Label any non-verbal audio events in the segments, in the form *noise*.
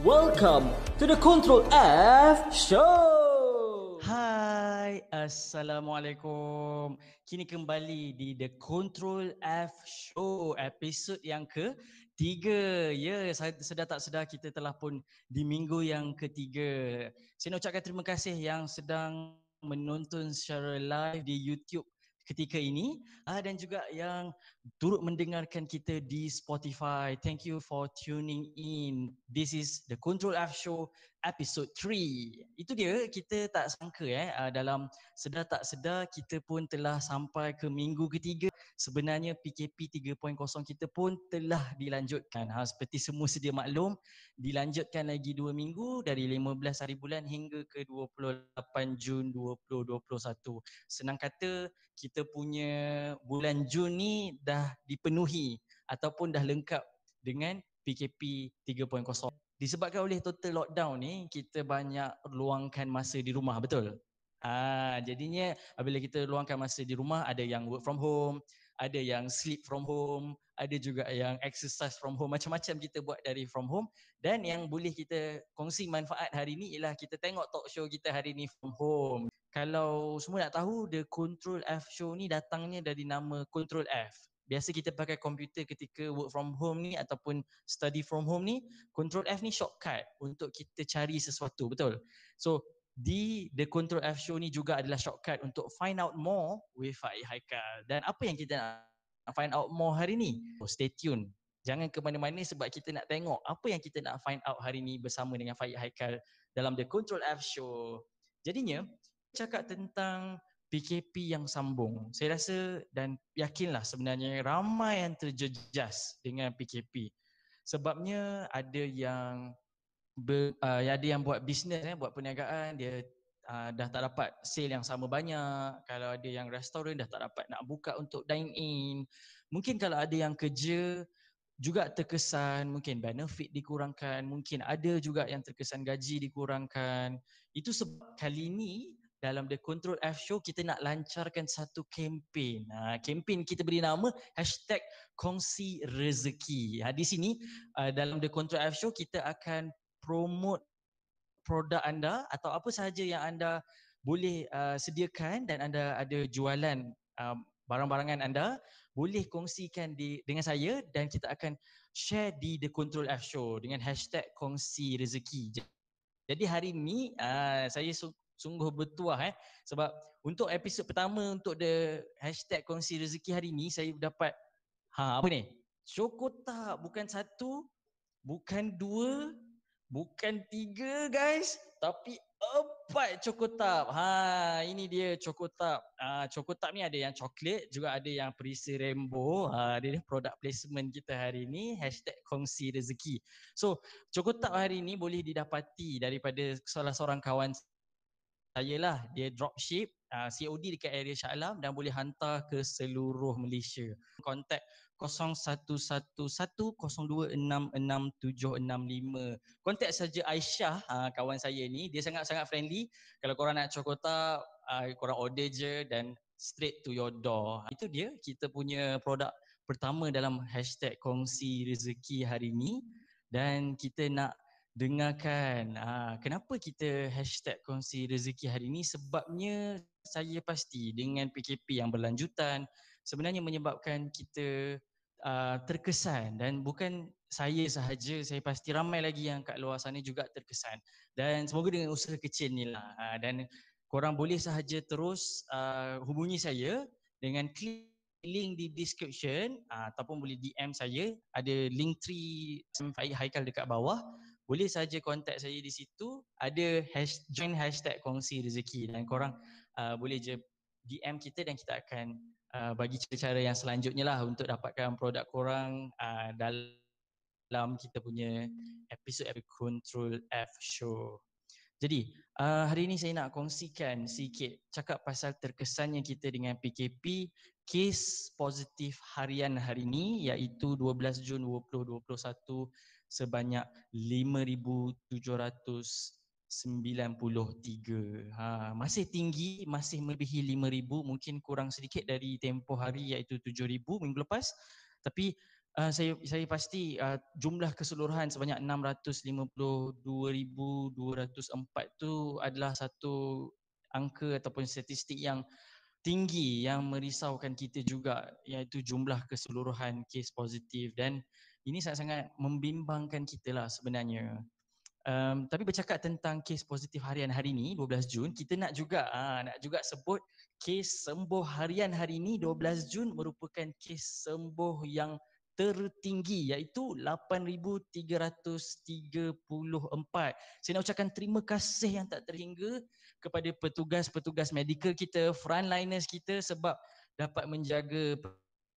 Welcome to the Control F Show. Hai, Assalamualaikum. Kini kembali di The Control F Show episod yang ke tiga. Ya, sedar tak sedar kita telah pun di minggu yang ketiga. Saya nak ucapkan terima kasih yang sedang menonton secara live di YouTube ketika ini uh, dan juga yang turut mendengarkan kita di Spotify. Thank you for tuning in. This is the Control F Show episode 3. Itu dia kita tak sangka eh uh, dalam sedar tak sedar kita pun telah sampai ke minggu ketiga. Sebenarnya PKP 3.0 kita pun telah dilanjutkan. Ha seperti semua sedia maklum dilanjutkan lagi 2 minggu dari 15 hari bulan hingga ke 28 Jun 2021. Senang kata kita punya bulan Jun ni dah dipenuhi ataupun dah lengkap dengan PKP 3.0 disebabkan oleh total lockdown ni kita banyak luangkan masa di rumah betul? Ah jadinya apabila kita luangkan masa di rumah ada yang work from home ada yang sleep from home ada juga yang exercise from home macam-macam kita buat dari from home. Dan yang boleh kita kongsi manfaat hari ni ialah kita tengok talk show kita hari ni from home. Kalau semua nak tahu the control F show ni datangnya dari nama control F biasa kita pakai komputer ketika work from home ni ataupun study from home ni control F ni shortcut untuk kita cari sesuatu betul? So di the control F show ni juga adalah shortcut untuk find out more with Faiz Haikal. Dan apa yang kita nak find out more hari ni? So stay tune. Jangan ke mana-mana sebab kita nak tengok apa yang kita nak find out hari ni bersama dengan Faiz Haikal dalam the control F show. Jadinya cakap tentang PKP yang sambung. Saya rasa dan yakinlah sebenarnya ramai yang terjejas dengan PKP. Sebabnya ada yang ber, uh, ada yang buat bisnes eh, buat perniagaan dia uh, dah tak dapat sale yang sama banyak. Kalau ada yang restoran dah tak dapat nak buka untuk dine in. Mungkin kalau ada yang kerja juga terkesan mungkin benefit dikurangkan, mungkin ada juga yang terkesan gaji dikurangkan. Itu sebab kali ini dalam The Control F Show kita nak lancarkan satu kempen. Ha, kempen kita beri nama hashtag kongsi rezeki. Ha, di sini uh, dalam The Control F Show kita akan promote produk anda atau apa sahaja yang anda boleh uh, sediakan dan anda ada jualan uh, barang-barangan anda boleh kongsikan di dengan saya dan kita akan share di The Control F Show dengan hashtag kongsi rezeki. Jadi hari ini uh, saya sungguh bertuah eh. Sebab untuk episod pertama untuk the hashtag kongsi rezeki hari ni saya dapat ha apa ni? Cokotak bukan satu bukan dua bukan tiga guys. Tapi empat cokotak ha ini dia cokotak ah cokotak ni ada yang coklat juga ada yang perisa rainbow. Ha dia produk placement kita hari ni hashtag kongsi rezeki. So cokotak hari ni boleh didapati daripada salah seorang kawan saya lah dia dropship uh, COD dekat area Shah Alam dan boleh hantar ke seluruh Malaysia. Kontak 011102667665. Kontak saja Aisyah uh, kawan saya ni dia sangat-sangat friendly. Kalau korang nak cokota uh, korang order je dan straight to your door. Itu dia kita punya produk pertama dalam hashtag kongsi rezeki hari ni dan kita nak dengarkan. Ha, kenapa kita hashtag kongsi rezeki hari ini? Sebabnya saya pasti dengan PKP yang berlanjutan sebenarnya menyebabkan kita uh, terkesan dan bukan saya sahaja saya pasti ramai lagi yang kat luar sana juga terkesan. Dan semoga dengan usaha kecil ni lah. Ha, dan korang boleh sahaja terus uh, hubungi saya dengan klik link di description uh, ataupun boleh DM saya. Ada link tree Haikal dekat bawah boleh saja kontak saya di situ ada hash, join hashtag kongsi rezeki dan korang uh, boleh je DM kita dan kita akan uh, bagi cara-cara yang selanjutnya lah untuk dapatkan produk korang uh, dalam kita punya episod episode Control F Show. Jadi uh, hari ini saya nak kongsikan sikit cakap pasal terkesannya kita dengan PKP kes positif harian hari ini iaitu 12 Jun 2021 sebanyak 5793. Ha masih tinggi, masih melebihi 5000, mungkin kurang sedikit dari tempoh hari iaitu 7000 minggu lepas. Tapi Uh, saya saya pasti uh, jumlah keseluruhan sebanyak 652,204 tu adalah satu angka ataupun statistik yang tinggi yang merisaukan kita juga iaitu jumlah keseluruhan kes positif dan ini sangat-sangat membimbangkan kita lah sebenarnya. Um, tapi bercakap tentang kes positif harian hari ini 12 Jun, kita nak juga uh, nak juga sebut kes sembuh harian hari ini 12 Jun merupakan kes sembuh yang tertinggi iaitu 8334. Saya nak ucapkan terima kasih yang tak terhingga kepada petugas-petugas medical kita, frontliners kita sebab dapat menjaga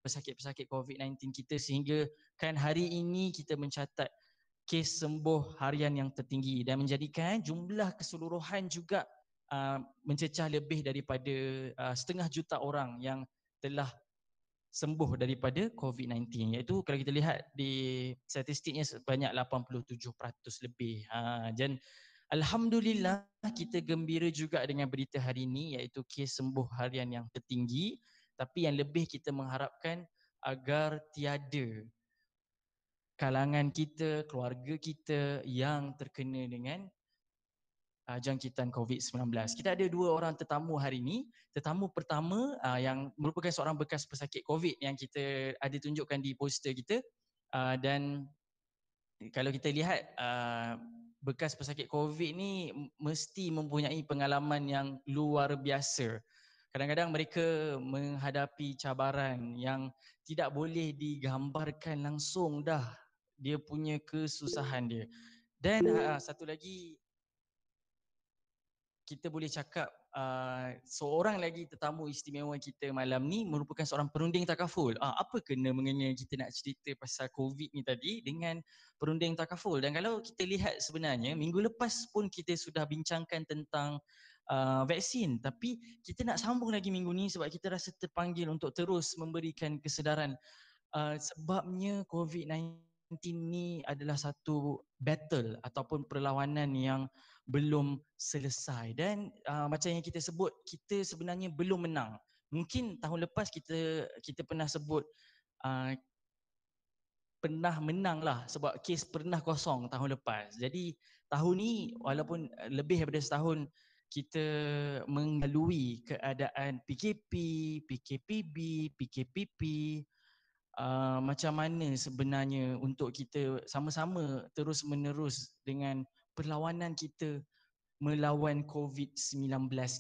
pesakit-pesakit COVID-19 kita sehingga kan hari ini kita mencatat kes sembuh harian yang tertinggi dan menjadikan jumlah keseluruhan juga uh, mencecah lebih daripada uh, setengah juta orang yang telah sembuh daripada COVID-19 iaitu kalau kita lihat di statistiknya sebanyak 87% lebih. Ha, dan Alhamdulillah kita gembira juga dengan berita hari ini iaitu kes sembuh harian yang tertinggi tapi yang lebih kita mengharapkan agar tiada kalangan kita, keluarga kita yang terkena dengan uh, jangkitan COVID-19. Kita ada dua orang tetamu hari ini. Tetamu pertama uh, yang merupakan seorang bekas pesakit COVID yang kita ada tunjukkan di poster kita uh, dan kalau kita lihat uh, bekas pesakit COVID ni mesti mempunyai pengalaman yang luar biasa. Kadang-kadang mereka menghadapi cabaran yang tidak boleh digambarkan langsung dah dia punya kesusahan dia. Dan uh, satu lagi kita boleh cakap uh, seorang lagi tetamu istimewa kita malam ni merupakan seorang perunding takaful. Uh, apa kena mengenai kita nak cerita pasal COVID ni tadi dengan perunding takaful? Dan kalau kita lihat sebenarnya minggu lepas pun kita sudah bincangkan tentang uh, vaksin tapi kita nak sambung lagi minggu ni sebab kita rasa terpanggil untuk terus memberikan kesedaran uh, sebabnya COVID-19 ni adalah satu battle ataupun perlawanan yang belum selesai dan uh, macam yang kita sebut kita sebenarnya belum menang. Mungkin tahun lepas kita kita pernah sebut uh, pernah menang lah sebab kes pernah kosong tahun lepas. Jadi tahun ni walaupun lebih daripada setahun kita mengalui keadaan PKP, PKPB, PKPP, uh, macam mana sebenarnya untuk kita sama-sama terus menerus dengan perlawanan kita melawan COVID-19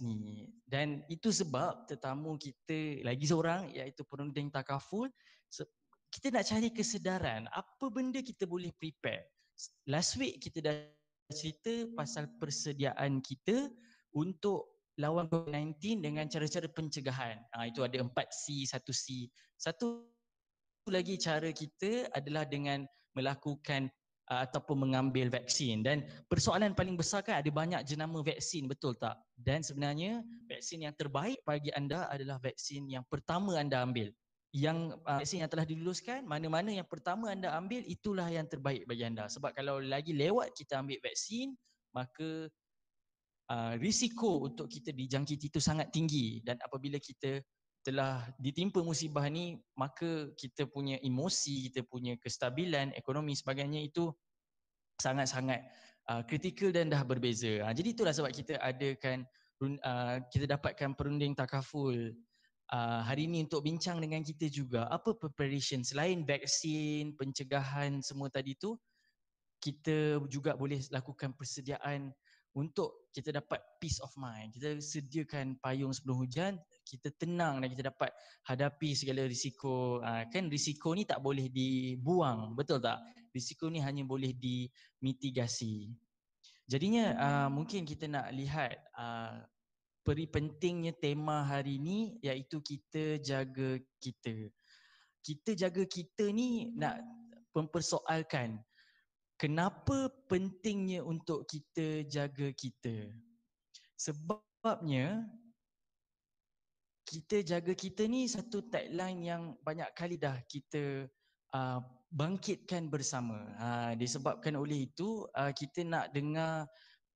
ni. Dan itu sebab tetamu kita lagi seorang iaitu perunding takaful kita nak cari kesedaran apa benda kita boleh prepare. Last week kita dah cerita pasal persediaan kita untuk lawan COVID-19 dengan cara-cara pencegahan. Ha, itu ada 4C, 1C. Satu lagi cara kita adalah dengan melakukan uh, ataupun mengambil vaksin dan persoalan paling besar kan ada banyak jenama vaksin betul tak dan sebenarnya vaksin yang terbaik bagi anda adalah vaksin yang pertama anda ambil yang uh, vaksin yang telah diluluskan mana-mana yang pertama anda ambil itulah yang terbaik bagi anda sebab kalau lagi lewat kita ambil vaksin maka uh, risiko untuk kita dijangkiti itu sangat tinggi. Dan apabila kita telah ditimpa musibah ni maka kita punya emosi kita punya kestabilan ekonomi sebagainya itu sangat-sangat kritikal uh, dan dah berbeza. Uh, jadi itulah sebab kita adakan uh, kita dapatkan perunding takaful uh, hari ini untuk bincang dengan kita juga. Apa preparation selain vaksin pencegahan semua tadi tu kita juga boleh lakukan persediaan untuk kita dapat peace of mind. Kita sediakan payung sebelum hujan, kita tenang dan kita dapat hadapi segala risiko. Uh, kan risiko ni tak boleh dibuang, betul tak? Risiko ni hanya boleh dimitigasi. Jadinya uh, mungkin kita nak lihat uh, peri pentingnya tema hari ini iaitu kita jaga kita. Kita jaga kita ni nak mempersoalkan kenapa pentingnya untuk kita jaga kita? Sebabnya kita jaga kita ni satu tagline yang banyak kali dah kita uh, bangkitkan bersama. Uh, disebabkan oleh itu uh, kita nak dengar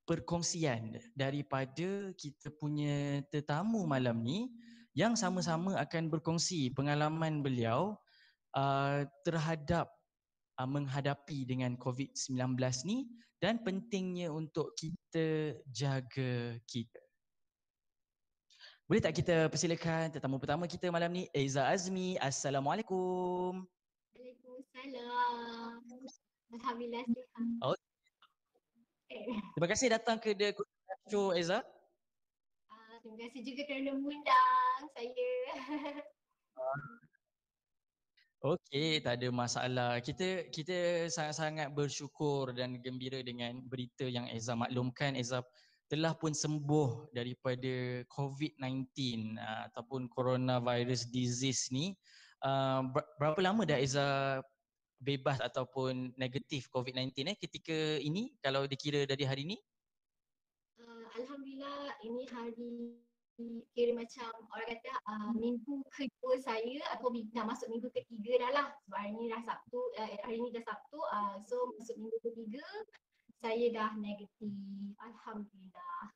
perkongsian daripada kita punya tetamu malam ni yang sama-sama akan berkongsi pengalaman beliau uh, terhadap uh, menghadapi dengan COVID-19 ni dan pentingnya untuk kita jaga kita. Boleh tak kita persilakan tetamu pertama kita malam ni Eiza Azmi. Assalamualaikum. Waalaikumsalam. Alhamdulillah sihat. Oh. Terima kasih datang ke The Show Eiza. Uh, terima kasih juga kerana mengundang saya. *laughs* Okey, tak ada masalah. Kita kita sangat-sangat bersyukur dan gembira dengan berita yang Eza maklumkan. Eza telah pun sembuh daripada COVID-19 uh, ataupun coronavirus disease ni. Uh, berapa lama dah Eza bebas ataupun negatif COVID-19 eh ketika ini kalau dikira dari hari ini? Uh, Alhamdulillah ini hari kira macam orang kata uh, minggu kedua saya atau dah masuk minggu ketiga dah lah sebab hari ni dah Sabtu, uh, hari ni dah Sabtu uh, so masuk minggu ketiga saya dah negatif. Alhamdulillah.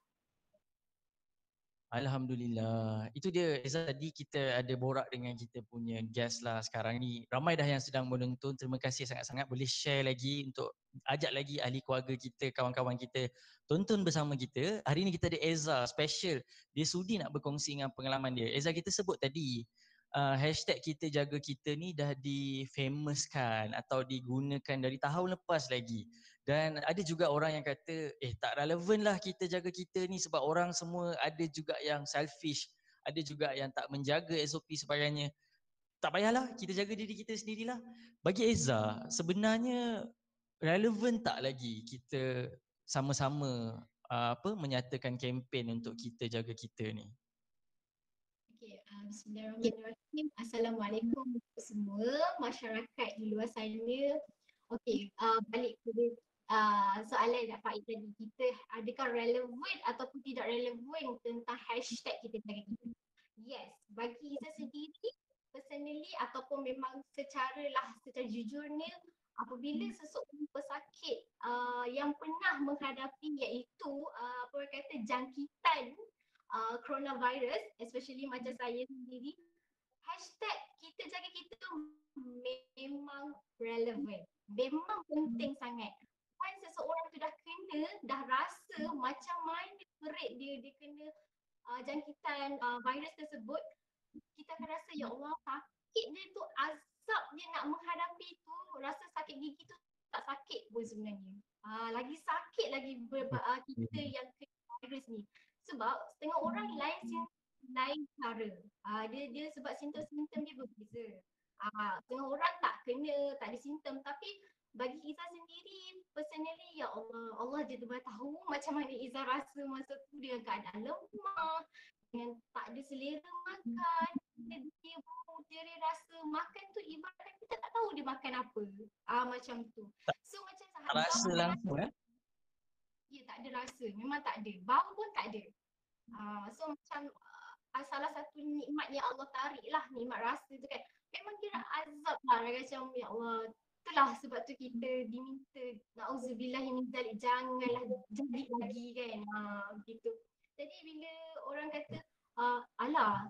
Alhamdulillah. Itu dia Eza tadi kita ada borak dengan kita punya guest lah sekarang ni. Ramai dah yang sedang menonton. Terima kasih sangat-sangat boleh share lagi untuk ajak lagi ahli keluarga kita, kawan-kawan kita tonton bersama kita. Hari ni kita ada Eza special. Dia sudi nak berkongsi dengan pengalaman dia. Eza kita sebut tadi uh, hashtag kita jaga kita ni dah difamouskan atau digunakan dari tahun lepas lagi. Dan ada juga orang yang kata, eh tak relevan lah kita jaga kita ni sebab orang semua ada juga yang selfish. Ada juga yang tak menjaga SOP sebagainya. Tak payahlah, kita jaga diri kita sendirilah. Bagi Eza, sebenarnya relevan tak lagi kita sama-sama uh, apa menyatakan kempen untuk kita jaga kita ni? Okay, uh, Bismillahirrahmanirrahim. Assalamualaikum semua masyarakat di luar sana. Okay, uh, balik ke uh, soalan yang Pak tadi kita adakah relevan ataupun tidak relevan tentang hashtag kita jaga kita yes. Bagi saya sendiri personally ataupun memang secara lah secara jujurnya apabila hmm. seseorang pesakit uh, yang pernah menghadapi iaitu uh, apa orang kata jangkitan uh, coronavirus especially macam saya sendiri hashtag kita jaga kita tu memang relevan memang penting sangat once seseorang tu dah kena, dah rasa macam mana perit dia, dia kena uh, jangkitan uh, virus tersebut, kita akan rasa ya Allah sakit dia tu, azab dia nak menghadapi tu, rasa sakit gigi tu tak sakit pun sebenarnya. Uh, lagi sakit lagi ber, uh, kita yang kena virus ni. Sebab setengah orang lain lain cara. Uh, dia dia sebab simptom-simptom dia berbeza. Uh, setengah orang tak kena, tak ada simptom tapi bagi Izzah sendiri personally ya Allah Allah je tu tahu *laughs* macam mana Izzah rasa masa tu dia keadaan lemah dengan tak ada selera makan. Dia, dia, dia, dia rasa makan tu ibarat kita tak tahu dia makan apa. Ah macam tu. So macam tak rasa langsung eh? Ya tak ada rasa. Memang tak ada. Bau pun tak ada. Ah so macam uh, salah satu nikmat yang Allah tarik lah. Nikmat rasa tu kan. Memang kira azab lah. Macam ya Allah itulah sebab tu kita diminta na'udzubillah min zalik janganlah jadi lagi kan. Ha, gitu. Jadi bila orang kata uh, alah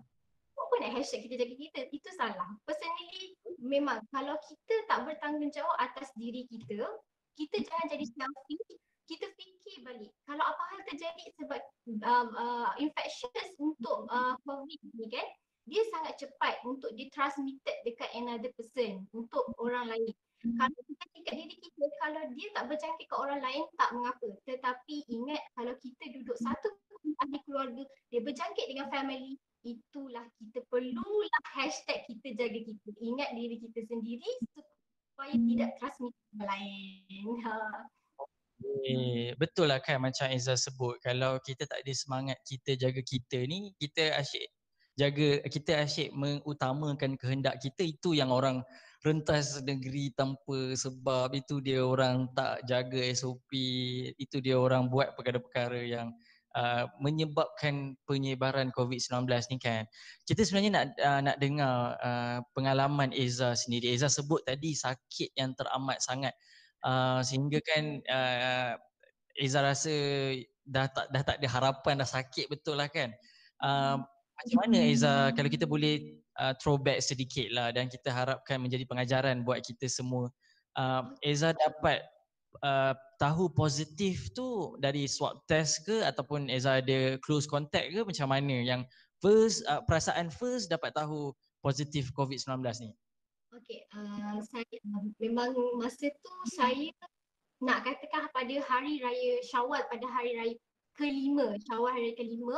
apa nak hashtag kita jaga kita itu salah. Personally memang kalau kita tak bertanggungjawab atas diri kita kita jangan jadi selfish kita fikir balik. Kalau apa hal terjadi sebab uh, uh, infectious untuk uh, covid ni kan dia sangat cepat untuk ditransmitted dekat another person untuk orang lain. Kalau kita tingkat diri kita, kalau dia tak berjangkit ke orang lain, tak mengapa. Tetapi ingat kalau kita duduk satu ahli keluarga, dia berjangkit dengan family, itulah kita perlulah hashtag kita jaga kita. Ingat diri kita sendiri supaya tidak transmit orang lain. *laughs* Ha. Eh, betul lah kan macam Izzah sebut kalau kita tak ada semangat kita jaga kita ni kita asyik jaga kita asyik mengutamakan kehendak kita itu yang orang rentas negeri tanpa sebab itu dia orang tak jaga SOP itu dia orang buat perkara-perkara yang uh, menyebabkan penyebaran COVID-19 ni kan. Kita sebenarnya nak uh, nak dengar uh, pengalaman Eza sendiri. Eza sebut tadi sakit yang teramat sangat. Uh, sehingga kan uh, Eza rasa dah tak dah tak ada harapan dah sakit betul lah kan. Uh, macam mana Eza kalau kita boleh uh, throwback sedikit lah dan kita harapkan menjadi pengajaran buat kita semua. Uh, Eza dapat uh, tahu positif tu dari swab test ke ataupun Eza ada close contact ke macam mana yang first uh, perasaan first dapat tahu positif COVID-19 ni? Okay, uh, saya memang masa tu saya nak katakan pada hari raya Syawal pada hari raya kelima, Syawal hari kelima,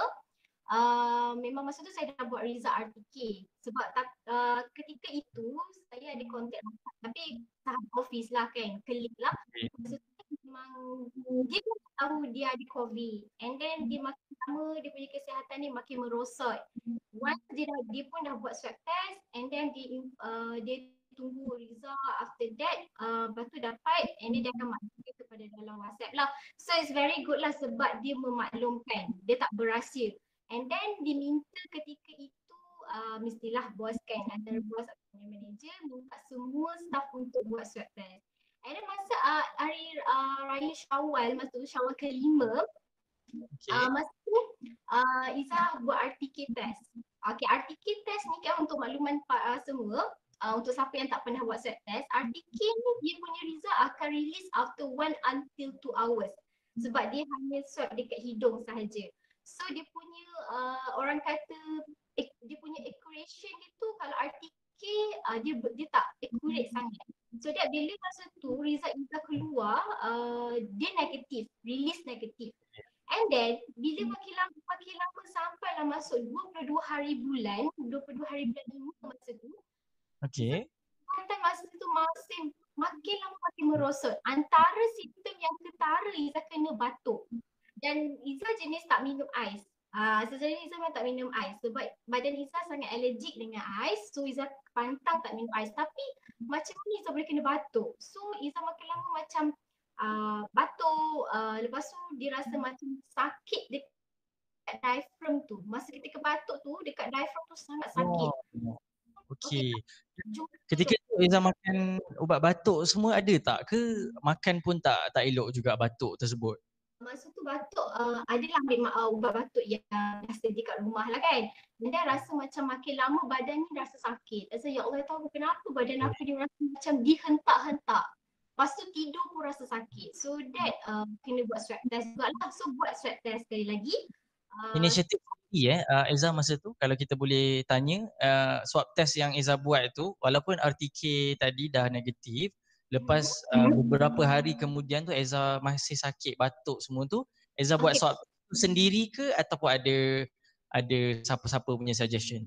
uh, memang masa tu saya dah buat result RTK sebab uh, ketika itu saya ada kontak tapi tahap office lah kan, klik lah. Masa tu memang dia pun tahu dia ada COVID and then dia makin lama dia punya kesihatan ni makin merosot. Once dia dah, dia pun dah buat swab test and then dia, uh, dia tunggu result after that uh, lepas tu dapat and then dia akan maklumkan kepada dalam WhatsApp lah. So it's very good lah sebab dia memaklumkan, dia tak berahsia. And then diminta ketika itu uh, mestilah bos kan antara bos atau manager minta semua staff untuk buat swab test. And then masa uh, hari uh, raya Syawal, masa tu Syawal kelima, okay. uh, masa tu uh, Izzah buat RTK test. Okay, RTK test ni kan untuk makluman uh, semua, uh, untuk siapa yang tak pernah buat swab test, RTK ni dia punya result akan release after 1 until 2 hours. Sebab dia hanya swab dekat hidung sahaja. So dia punya uh, orang kata dia punya accuracy dia tu kalau RTK uh, dia dia tak accurate sangat. So dia bila masa tu result kita keluar uh, dia negatif, release negatif. And then bila makin lama makin lama sampai lah masuk 22 hari bulan, 22 hari bulan 5 masa tu Okay. Kata masa tu masih makin lama makin merosot. Antara simptom yang ketara Iza kena batuk. Dan Iza jenis tak minum ais. Uh, sebenarnya Iza memang tak minum ais sebab badan Iza sangat allergic dengan ais. So Iza pantang tak minum ais. Tapi macam ni Iza boleh kena batuk. So Iza makin lama macam uh, batuk. Uh, lepas tu dia rasa macam sakit dekat diaphragm tu. Masa ketika batuk tu dekat diaphragm tu sangat sakit. Oh. Okey. Ketika tu Iza makan ubat batuk semua ada tak ke makan pun tak tak elok juga batuk tersebut? Masa tu batuk uh, adalah memang uh, ubat batuk yang biasa dekat rumah lah kan. Dan rasa macam makin lama badan ni rasa sakit. Rasa ya Allah tahu kenapa badan aku dia rasa macam dihentak-hentak. Lepas tu tidur pun rasa sakit. So that uh, kena buat swab test juga lah. So buat swab test sekali lagi. Uh, Inisiatif eh uh, Eza masa tu kalau kita boleh tanya uh, swab test yang Eza buat tu walaupun RTK tadi dah negatif lepas uh, beberapa hari kemudian tu Eza masih sakit batuk semua tu Eza buat swab tu sendiri ke ataupun ada ada siapa-siapa punya suggestion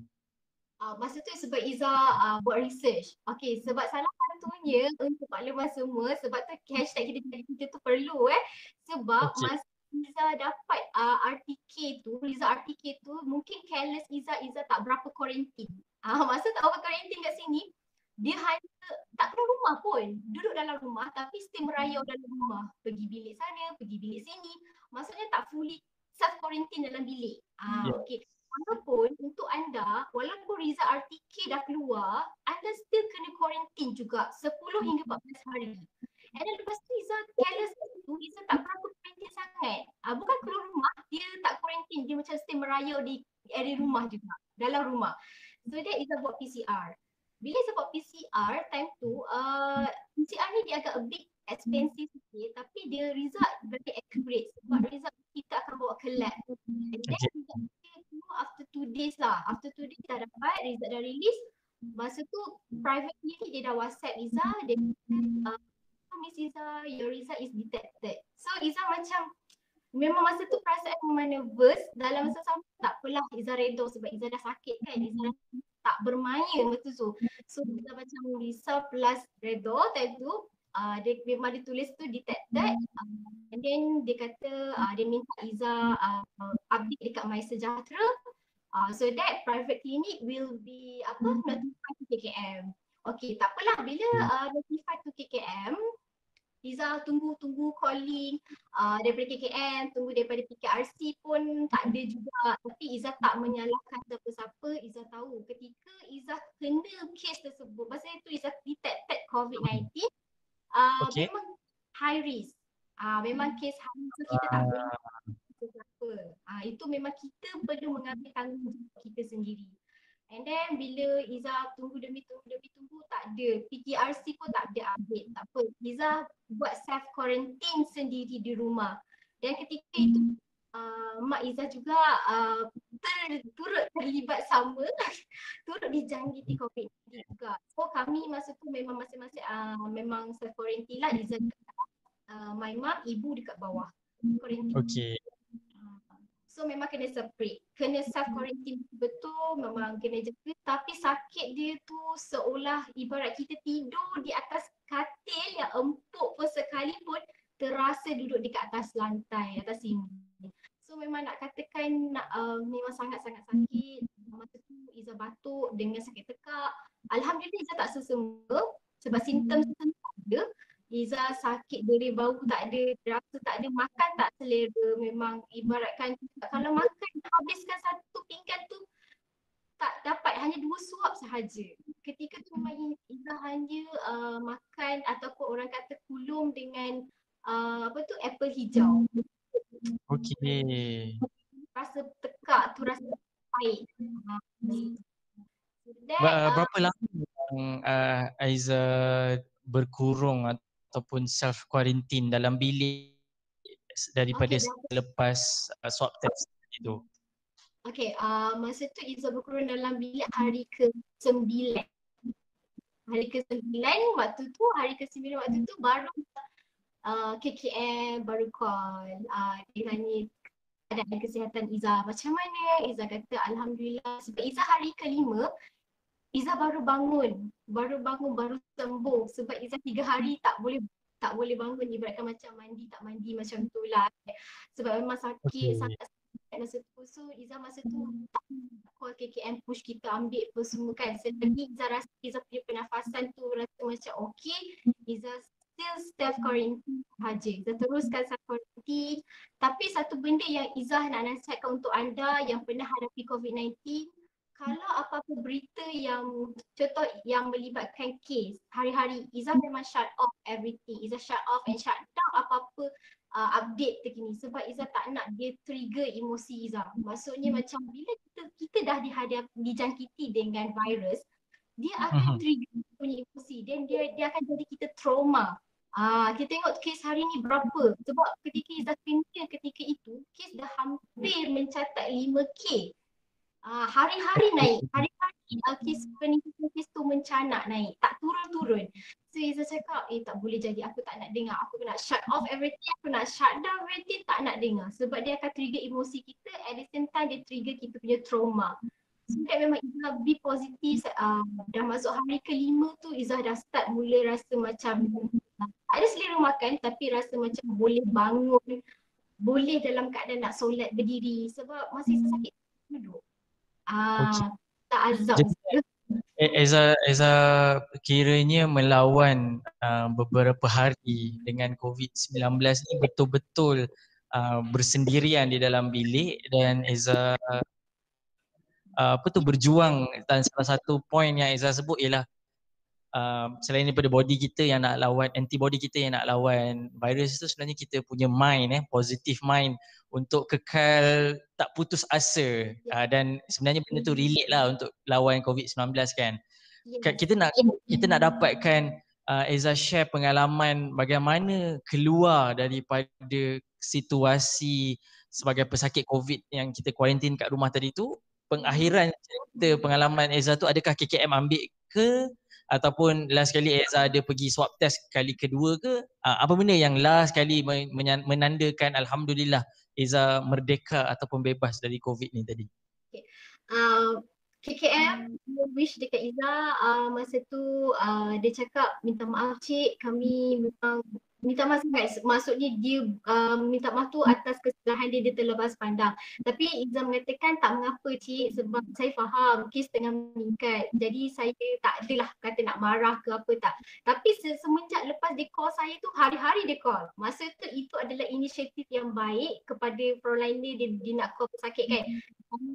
Uh, masa tu sebab Iza uh, buat research. Okay, sebab salah satunya untuk makluman semua sebab tu hashtag kita kita tu perlu eh. Sebab okay. masa Iza dapat uh, RTK tu, Iza RTK tu mungkin careless Iza, Iza tak berapa quarantine. Ah uh, masa tak berapa quarantine kat sini, dia hanya tak keluar rumah pun. Duduk dalam rumah tapi still merayau dalam rumah. Pergi bilik sana, pergi bilik sini. Maksudnya tak fully self quarantine dalam bilik. Ah yeah. okey. Walaupun untuk anda, walaupun result RTK dah keluar, anda still kena quarantine juga 10 hingga 14 hari. And then lepas tu Iza careless tu, Iza tak berapa quarantine sangat. Uh, bukan keluar rumah, dia tak quarantine. Dia macam stay merayau di area rumah juga, dalam rumah. So dia Iza buat PCR. Bila Iza buat PCR, time tu, uh, PCR ni dia agak a bit expensive sikit tapi dia result very accurate sebab result kita akan bawa ke lab. And then result kita after two days lah. After two days dah dapat, result dah release. Masa tu private ni dia dah WhatsApp Iza, dia uh, Miss Iza, your result is detected. So Iza macam memang masa tu perasaan memang nervous. Dalam masa sama tak apalah Iza redha sebab Iza dah sakit kan. Iza tak bermain masa tu. So Iza macam risau plus redha time tu. Uh, dia memang ditulis tu detected. Uh, and then dia kata uh, dia minta Iza uh, update dekat My Sejahtera. Uh, so that private clinic will be apa notified to KKM Okay, tak apalah. Bila uh, notified to KKM Iza tunggu-tunggu calling uh, daripada KKM, tunggu daripada PKRC pun tak ada juga. Tapi Iza tak menyalahkan siapa-siapa. Iza tahu ketika Iza kena kes tersebut, masa itu Iza detected COVID-19, uh, okay. memang high risk. Uh, memang kes high risk kita tak boleh siapa. Uh, itu memang kita perlu mengambil tanggungjawab kita sendiri. And then bila Iza tunggu demi tunggu demi tunggu tak ada. PTRC pun tak ada update. Tak apa. Iza buat self quarantine sendiri di rumah. Dan ketika itu uh, Mak Iza juga uh, ter, turut terlibat sama. *laughs* turut dijangkiti COVID-19 juga. So kami masa tu memang masing-masing uh, memang self quarantine lah. Iza uh, my mom, ibu dekat bawah. Quarantine. Okay. So memang kena separate. Kena self quarantine betul memang kena jaga tapi sakit dia tu seolah ibarat kita tidur di atas katil yang empuk pun sekalipun terasa duduk dekat atas lantai, atas sini. So memang nak katakan nak, uh, memang sangat-sangat sakit. Masa tu Iza batuk dengan sakit tekak. Alhamdulillah Iza tak sesama sebab simptom tu ada. Iza sakit dari bau tak ada, rasa tak ada, makan tak selera memang ibaratkan kalau makan habiskan satu pinggan tu tak dapat hanya dua suap sahaja. Ketika tu memang Iza hanya uh, makan ataupun orang kata kulum dengan uh, apa tu apple hijau. Okey. Rasa tekak tu rasa pahit. Uh, berapa lama yang uh, Aiza berkurung ataupun self quarantine dalam bilik daripada okay, selepas uh, swab test itu. Okay, uh, masa tu Iza berkurung dalam bilik hari ke-9. Hari ke-9 waktu tu, hari ke-9 waktu tu baru uh, KKM baru call. Uh, dia tanya keadaan kesihatan Iza macam mana? Iza kata Alhamdulillah sebab Iza hari kelima Iza baru bangun, baru bangun, baru sembuh sebab Iza tiga hari tak boleh tak boleh bangun. Ibaratkan macam mandi tak mandi macam tu lah. Sebab memang sakit okay. sangat sakit masa tu. So Iza masa tu tak call KKM push kita ambil apa semua kan. Selagi Iza rasa Iza punya pernafasan tu rasa macam okay. Iza still self quarantine sahaja. Iza teruskan self quarantine. Tapi satu benda yang Iza nak nasihatkan untuk anda yang pernah hadapi COVID-19 kalau apa-apa berita yang contoh yang melibatkan kes hari-hari Iza memang shut off everything. Iza shut off and shut down apa-apa uh, update terkini. Sebab Iza tak nak dia trigger emosi Iza maksudnya hmm. macam bila kita kita dah dihadap dijangkiti dengan virus dia akan hmm. trigger punya emosi. Dan dia dia akan jadi kita trauma. Ah, kita tengok kes hari ni berapa. Sebab ketika Iza kena ketika itu kes dah hampir mencatat 5k Ah, hari-hari naik, hari-hari uh, kes peningkatan kes tu mencanak naik, tak turun-turun. So Iza cakap, eh tak boleh jadi, aku tak nak dengar, aku nak shut off everything, aku nak shut down everything, tak nak dengar. Sebab dia akan trigger emosi kita, at the same time dia trigger kita punya trauma. So memang Iza be positif, uh, dah masuk hari kelima tu Iza dah start mula rasa macam uh, ada selera makan tapi rasa macam boleh bangun, boleh dalam keadaan nak solat berdiri sebab masih sakit duduk. Ah, tak azab. Eza Eza kiranya melawan uh, beberapa hari dengan COVID-19 ni betul-betul uh, bersendirian di dalam bilik dan Eza uh, apa tu berjuang dan salah satu poin yang Eza sebut ialah uh, selain daripada body kita yang nak lawan antibody kita yang nak lawan virus tu sebenarnya kita punya mind eh positive mind untuk kekal tak putus asa uh, dan sebenarnya benda tu relate lah untuk lawan COVID-19 kan. Kita nak kita nak dapatkan uh, Eza share pengalaman bagaimana keluar daripada situasi sebagai pesakit COVID yang kita kuarantin kat rumah tadi tu. Pengakhiran cerita pengalaman Eza tu adakah KKM ambil ke ataupun last kali Eza ada pergi swab test kali kedua ke? Uh, apa benda yang last kali menandakan Alhamdulillah Iza merdeka ataupun bebas dari COVID ni tadi? Okay. Uh, KKM wish dekat Iza uh, masa tu uh, dia cakap minta maaf cik kami memang minta maaf sangat. Maksudnya dia uh, minta maaf tu atas kesalahan dia dia terlepas pandang. Tapi Izzah mengatakan tak mengapa cik sebab saya faham kes tengah meningkat. Jadi saya tak adalah kata nak marah ke apa tak. Tapi semenjak lepas dia call saya tu hari-hari dia call. Masa tu itu adalah inisiatif yang baik kepada frontliner dia, dia nak call pesakit kan.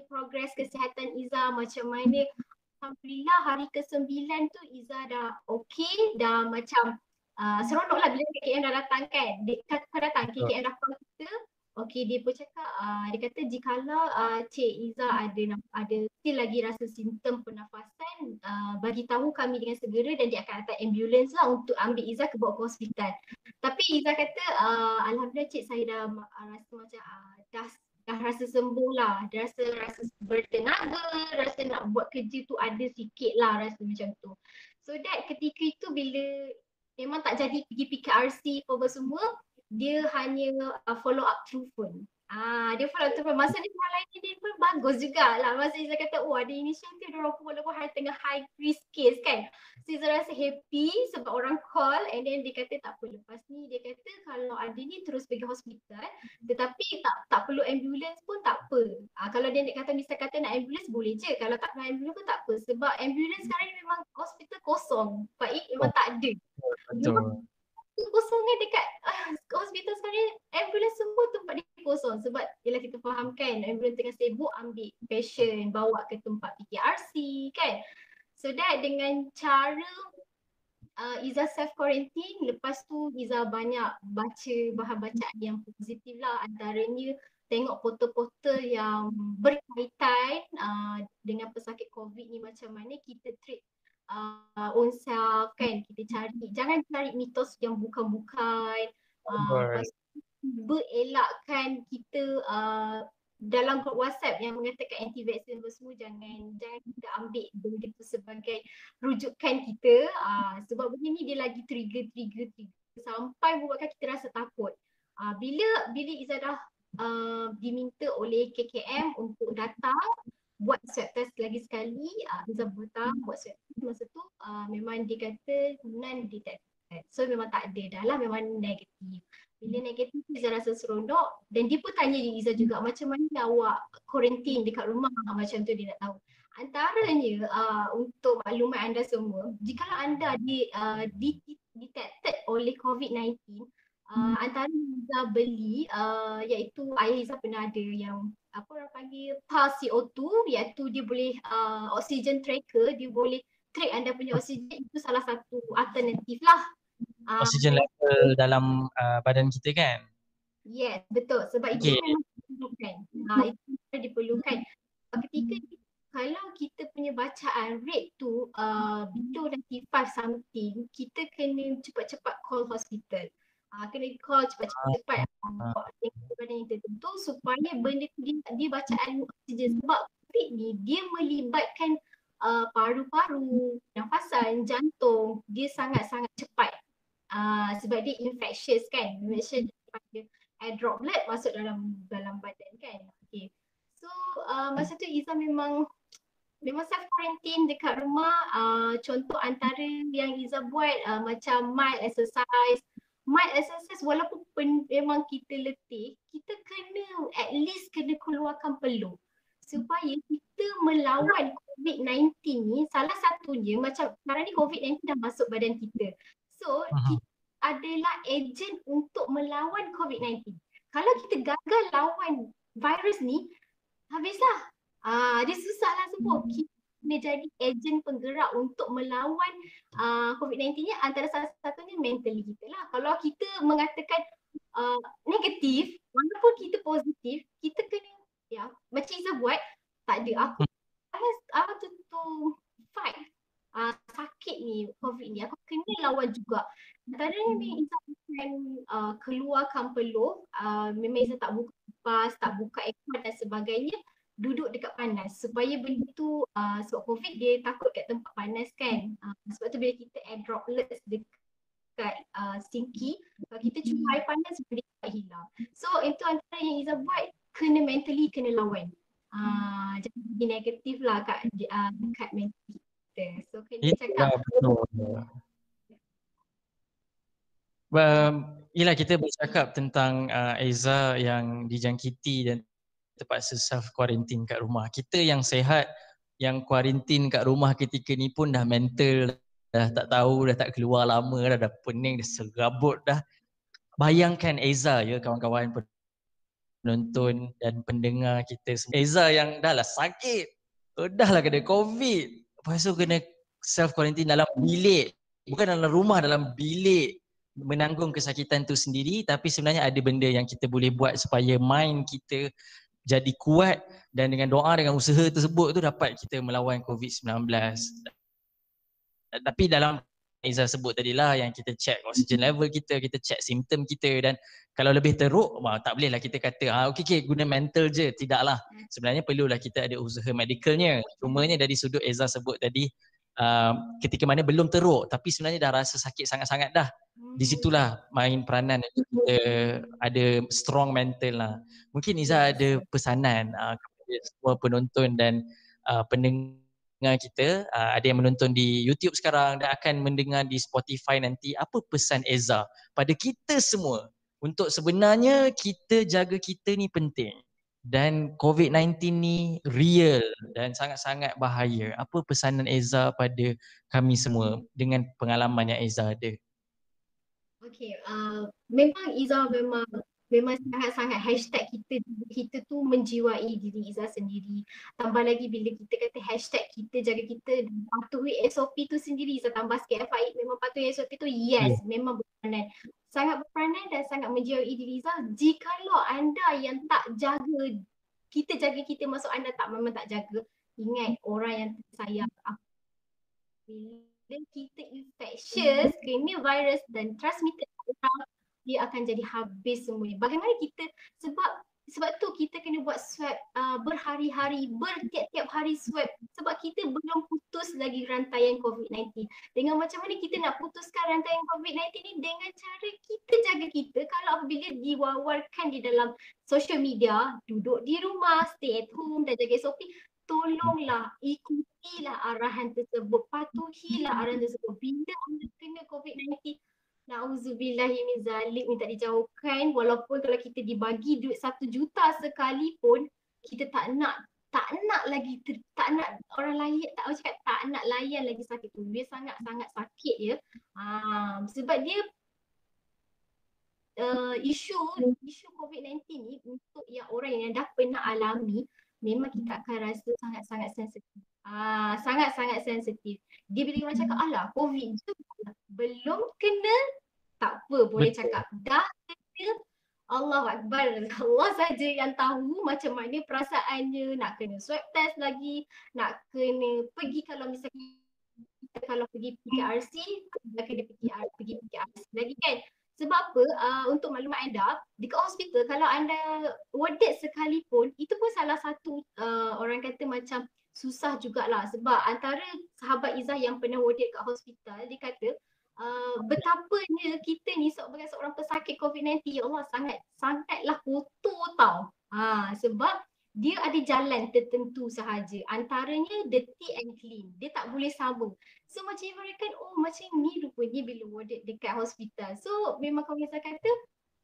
Progres kesihatan Izzah macam mana. Alhamdulillah hari ke-9 tu Izzah dah okey dah macam uh, seronok lah bila KKM dah datang kan. Dia, kau datang KKM dah call kita. Okey dia pun cakap uh, dia kata jikalau uh, Cik Iza ada ada still lagi rasa simptom pernafasan uh, bagi tahu kami dengan segera dan dia akan hantar ambulans lah untuk ambil Iza ke bawa ke hospital. Tapi Iza kata uh, alhamdulillah Cik saya dah uh, rasa macam uh, dah dah rasa sembuh lah, dah rasa rasa bertenaga, rasa nak buat kerja tu ada sikit lah rasa macam tu. So that ketika itu bila memang tak jadi pergi PKRC apa semua, dia hanya uh, follow up through phone. Ah, dia follow through phone. Masa dia lain dia pun bagus jugalah. Masa dia kata, oh ada inisiatif dia orang pun walaupun hari tengah high risk case kan. So dia rasa happy sebab orang call and then dia kata tak apa lepas ni dia kata kalau ada ni terus pergi hospital tetapi tak tak perlu ambulans pun tak apa. Ah, kalau dia nak kata misal kata nak ambulans boleh je. Kalau tak nak ambulans pun tak apa sebab ambulans sekarang ni memang hospital kosong. Baik memang tak ada. Betul kosongan dekat uh, hospital sekarang ambulans semua tempat dia kosong. Sebab ialah kita faham kan ambulans tengah sibuk ambil patient bawa ke tempat PKRC kan. So that dengan cara uh, Iza self quarantine lepas tu Iza banyak baca bahan bacaan yang positif lah. Antaranya tengok portal-portal yang berkaitan uh, dengan pesakit COVID ni macam mana kita treat uh, own self kan kita cari. Jangan cari mitos yang bukan-bukan. Uh, berelakkan kita uh, dalam grup WhatsApp yang mengatakan anti vaksin semua jangan jangan kita ambil begitu sebagai rujukan kita. Uh, sebab begini dia lagi trigger trigger trigger sampai membuatkan kita rasa takut. Uh, bila bila Izzah dah uh, diminta oleh KKM untuk datang buat swab test lagi sekali uh, Izzah Buta buat swab test masa tu uh, memang dia kata non detected. So memang tak ada dah lah memang negatif. Bila negatif Izzah rasa seronok. Dan dia pun tanya Izzah juga macam mana awak quarantine dekat rumah? Macam tu dia nak tahu. Antaranya uh, untuk maklumat anda semua jika anda di, uh, di, detected oleh COVID-19 uh, antara yang Izzah beli uh, iaitu ayah Izzah pernah ada yang apa orang panggil pulse CO2 iaitu dia boleh uh, oxygen tracker dia boleh track anda punya oksigen itu salah satu alternatif lah. Uh, oksigen level dalam uh, badan kita kan? Yes, betul. Sebab okay. itu memang diperlukan. Uh, itu diperlukan. Ketika kalau kita punya bacaan rate tu uh, below 95 something, kita kena cepat-cepat call hospital uh, kena call cepat-cepat. Uh, buat yang tertentu supaya benda tu dia, dia bacaan oksigen. Sebab COVID ni dia melibatkan uh, paru-paru, nafasan, jantung. Dia sangat-sangat cepat. Uh, sebab dia infectious kan. Infectious daripada air droplet masuk dalam dalam badan kan. Okay. so uh, masa tu Izzah memang memang self quarantine dekat rumah. Uh, contoh antara yang Izzah buat uh, macam mild exercise my exercise walaupun pen, memang kita letih, kita kena at least kena keluarkan peluh supaya kita melawan COVID-19 ni salah satunya macam sekarang ni COVID-19 dah masuk badan kita. So uh-huh. kita adalah ejen untuk melawan COVID-19. Kalau kita gagal lawan virus ni, habislah. Ah, dia susahlah semua. Kita kena jadi ejen penggerak untuk melawan uh, COVID-19 ni antara salah satunya mentally kita lah. Kalau kita mengatakan uh, negatif, walaupun kita positif, kita kena ya macam Izzah buat, tak ada aku aku tu tu fight uh, sakit ni COVID ni, aku kena lawan juga. Antara ni Izzah akan uh, keluarkan peluh, uh, memang Izzah tak buka pas, tak buka aircon dan sebagainya duduk dekat panas. Supaya benda tu uh, sebab covid dia takut kat tempat panas kan. Uh, sebab tu bila kita air droplets dekat uh, sinki kalau kita cuba air panas dia dapat hilang. So itu antara yang Izzah buat kena mentally kena lawan. Uh, jangan jadi negatif lah kat, uh, dekat mental kita. So kena ya, cakap. betul. Um, yelah kita bercakap tentang uh, Aiza yang dijangkiti dan terpaksa self quarantine kat rumah. Kita yang sehat yang quarantine kat rumah ketika ni pun dah mental dah tak tahu dah tak keluar lama dah dah pening dah serabut dah. Bayangkan Eza ya kawan-kawan penonton dan pendengar kita semua. Eza yang dah lah sakit. Dah lah kena covid. Lepas tu kena self quarantine dalam bilik. Bukan dalam rumah dalam bilik. menanggung kesakitan tu sendiri tapi sebenarnya ada benda yang kita boleh buat supaya mind kita jadi kuat dan dengan doa dengan usaha tersebut tu dapat kita melawan COVID-19. Tapi dalam Izzah sebut tadi lah yang kita check oxygen level kita, kita check simptom kita dan kalau lebih teruk, wah, tak boleh lah kita kata ah, okay, okay, guna mental je. Tidaklah. Sebenarnya perlulah kita ada usaha medicalnya. Cumanya dari sudut Izzah sebut tadi, uh, ketika mana belum teruk tapi sebenarnya dah rasa sakit sangat-sangat dah. Di situlah main peranan kita ada strong mental lah. Mungkin Izzah ada pesanan uh, kepada semua penonton dan uh, pendengar pendengar kita. Uh, ada yang menonton di YouTube sekarang dan akan mendengar di Spotify nanti. Apa pesan Eza pada kita semua untuk sebenarnya kita jaga kita ni penting dan COVID-19 ni real dan sangat-sangat bahaya. Apa pesanan Eza pada kami semua dengan pengalaman yang Eza ada? Okay, uh, memang Iza memang memang sangat-sangat hashtag kita kita tu menjiwai diri Izzah sendiri. Tambah lagi bila kita kata hashtag kita jaga kita patuhi SOP tu sendiri Izzah tambah sikit FIA memang patuhi SOP tu yes yeah. memang berperanan. Sangat berperanan dan sangat menjiwai diri Izzah. Jikalau anda yang tak jaga kita jaga kita masuk anda tak memang tak jaga ingat orang yang sayang bila kita infectious kena virus dan transmitted orang dia akan jadi habis semuanya. Bagaimana kita sebab sebab tu kita kena buat swab uh, berhari-hari, bertiap-tiap hari swab sebab kita belum putus lagi rantaian COVID-19. Dengan macam mana kita nak putuskan rantaian COVID-19 ni dengan cara kita jaga kita kalau apabila diwawarkan di dalam social media, duduk di rumah, stay at home dan jaga SOP, tolonglah ikutilah arahan tersebut, patuhilah arahan tersebut. Bila anda kena COVID-19, Nauzubillahi min zalik minta dijauhkan. Walaupun kalau kita dibagi duit satu juta sekalipun kita tak nak tak nak lagi ter, tak nak orang lain tak orang cakap tak nak layan lagi sakit tu. Dia sangat sangat sakit ya. Um, sebab dia uh, isu isu COVID-19 ni untuk yang orang yang dah pernah alami memang kita akan rasa sangat-sangat sensitif. Ah, sangat-sangat sensitif. Dia bila orang cakap alah COVID tu belum kena. Tak apa boleh Betul. cakap. Dah kena. Allah Akbar. *laughs* Allah saja yang tahu macam mana perasaannya. Nak kena swab test lagi. Nak kena pergi kalau misalnya kita kalau pergi PKRC dah kena pergi pergi PKRC lagi kan. Sebab apa? Uh, untuk maklumat anda dekat hospital kalau anda warded sekalipun itu pun salah satu uh, orang kata macam susah jugalah sebab antara sahabat Izzah yang pernah warded kat hospital dia kata uh, betapanya kita ni sebagai seorang pesakit COVID-19 ya Allah sangat sangatlah kotor tau. Ha, sebab dia ada jalan tertentu sahaja antaranya dirty and clean. Dia tak boleh sama. So macam mereka oh macam ni rupanya bila warded dekat hospital. So memang kalau saya kata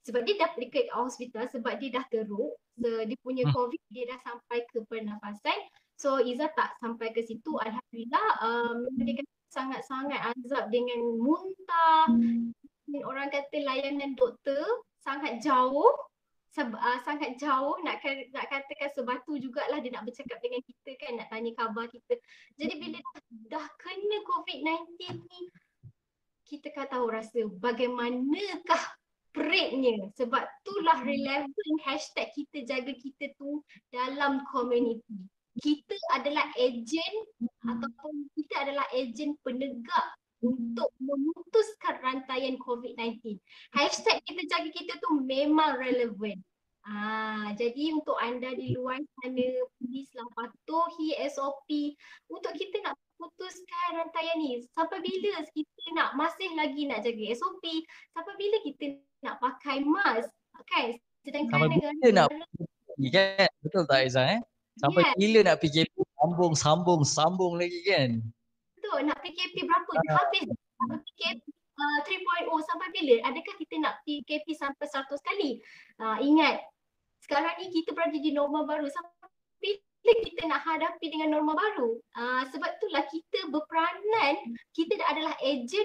sebab dia dah dekat hospital sebab dia dah teruk. So, dia punya hmm. COVID dia dah sampai ke pernafasan. So Iza tak sampai ke situ. Alhamdulillah um, dia kata sangat-sangat azab dengan muntah. Hmm. Orang kata layanan doktor sangat jauh. Seb- uh, sangat jauh nak nak katakan sebatu jugalah dia nak bercakap dengan kita kan nak tanya khabar kita. Jadi bila dah, kena COVID-19 ni kita kan tahu rasa bagaimanakah peritnya sebab itulah relevan hashtag kita jaga kita tu dalam community kita adalah ejen ataupun kita adalah ejen penegak untuk memutuskan rantaian COVID-19. Hashtag kita jaga kita tu memang relevan. Ah, jadi untuk anda di luar sana, please patuhi SOP untuk kita nak putuskan rantaian ni. Sampai bila kita nak masih lagi nak jaga SOP? Sampai bila kita nak pakai mask? Kan? Sedangkan Sampai bila nak kan? Betul tak Aizah eh? Sampai yes. gila nak PKP sambung sambung sambung lagi kan. Betul nak PKP berapa uh. habis PKP uh, 3.0 sampai bila? Adakah kita nak PKP sampai 100 kali? Uh, ingat sekarang ni kita berada di norma baru sampai bila kita nak hadapi dengan norma baru? Uh, sebab itulah kita berperanan kita adalah ejen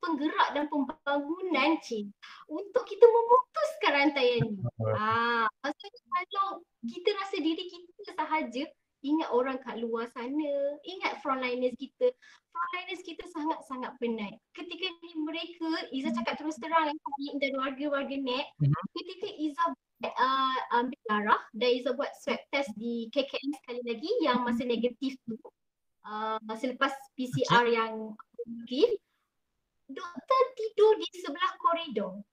penggerak dan pembangunan cik untuk kita memutuskan rantaian ni. Ah, uh, maksudnya kalau kita rasa diri kita sahaja ingat orang kat luar sana, ingat frontliners kita. Frontliners kita sangat-sangat penat. Ketika ni mereka, Iza cakap terus terang dan warga-warga net, mm-hmm. ketika Iza uh, ambil darah dan Iza buat swab test di KKM sekali lagi yang masa negatif tu, uh, selepas PCR okay. yang negatif, doktor tidur di sebelah koridor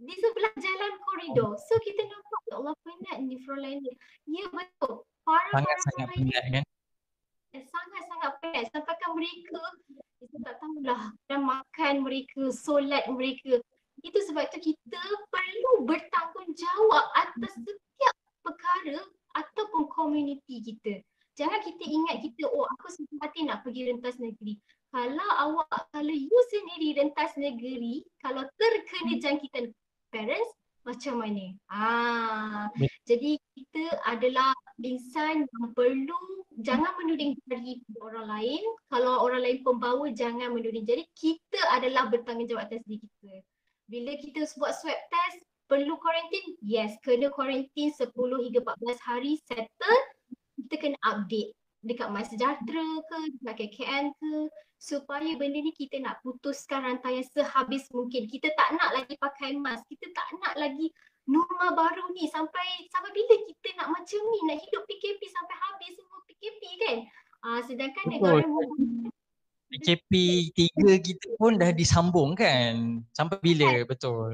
di sebelah jalan koridor. So kita nampak ya Allah penat ni frontliner. Ya betul. Para sangat-sangat penat kan? Eh, sangat-sangat penat. Sampai kan mereka, kita tak tahulah dan makan mereka, solat mereka. Itu sebab tu kita perlu bertanggungjawab atas setiap perkara ataupun komuniti kita. Jangan kita ingat kita, oh aku sempati nak pergi rentas negeri kalau awak, kalau you sendiri rentas negeri, kalau terkena jangkitan parents, macam mana? Ah, jadi kita adalah insan yang perlu jangan menuding jari orang lain. Kalau orang lain pembawa, jangan menuding jari. Kita adalah bertanggungjawab atas diri kita. Bila kita buat swab test, perlu quarantine? Yes, kena quarantine 10 hingga 14 hari settle. Kita kena update dekat My Sejahtera ke, dekat KKN ke supaya benda ni kita nak putuskan rantai yang sehabis mungkin. Kita tak nak lagi pakai mask, kita tak nak lagi norma baru ni sampai sampai bila kita nak macam ni, nak hidup PKP sampai habis semua PKP kan? Uh, sedangkan negara PKP tiga kita pun dah disambung kan? Sampai bila? Kan? Betul.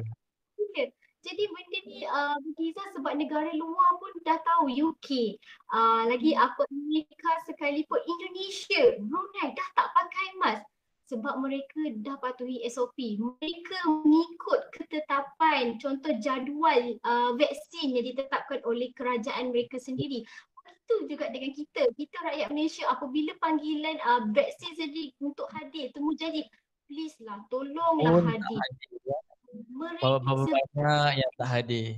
Jadi benda ni uh, Giza sebab negara luar pun dah tahu UK, uh, lagi apa Amerika sekalipun Indonesia, Brunei dah tak pakai mask sebab mereka dah patuhi SOP. Mereka mengikut ketetapan contoh jadual uh, vaksin yang ditetapkan oleh kerajaan mereka sendiri. Itu juga dengan kita. Kita rakyat Malaysia apabila panggilan uh, vaksin sendiri untuk hadir, temu jadi please lah tolonglah oh, hadir. hadir mereka Berapa banyak yang tak hadir.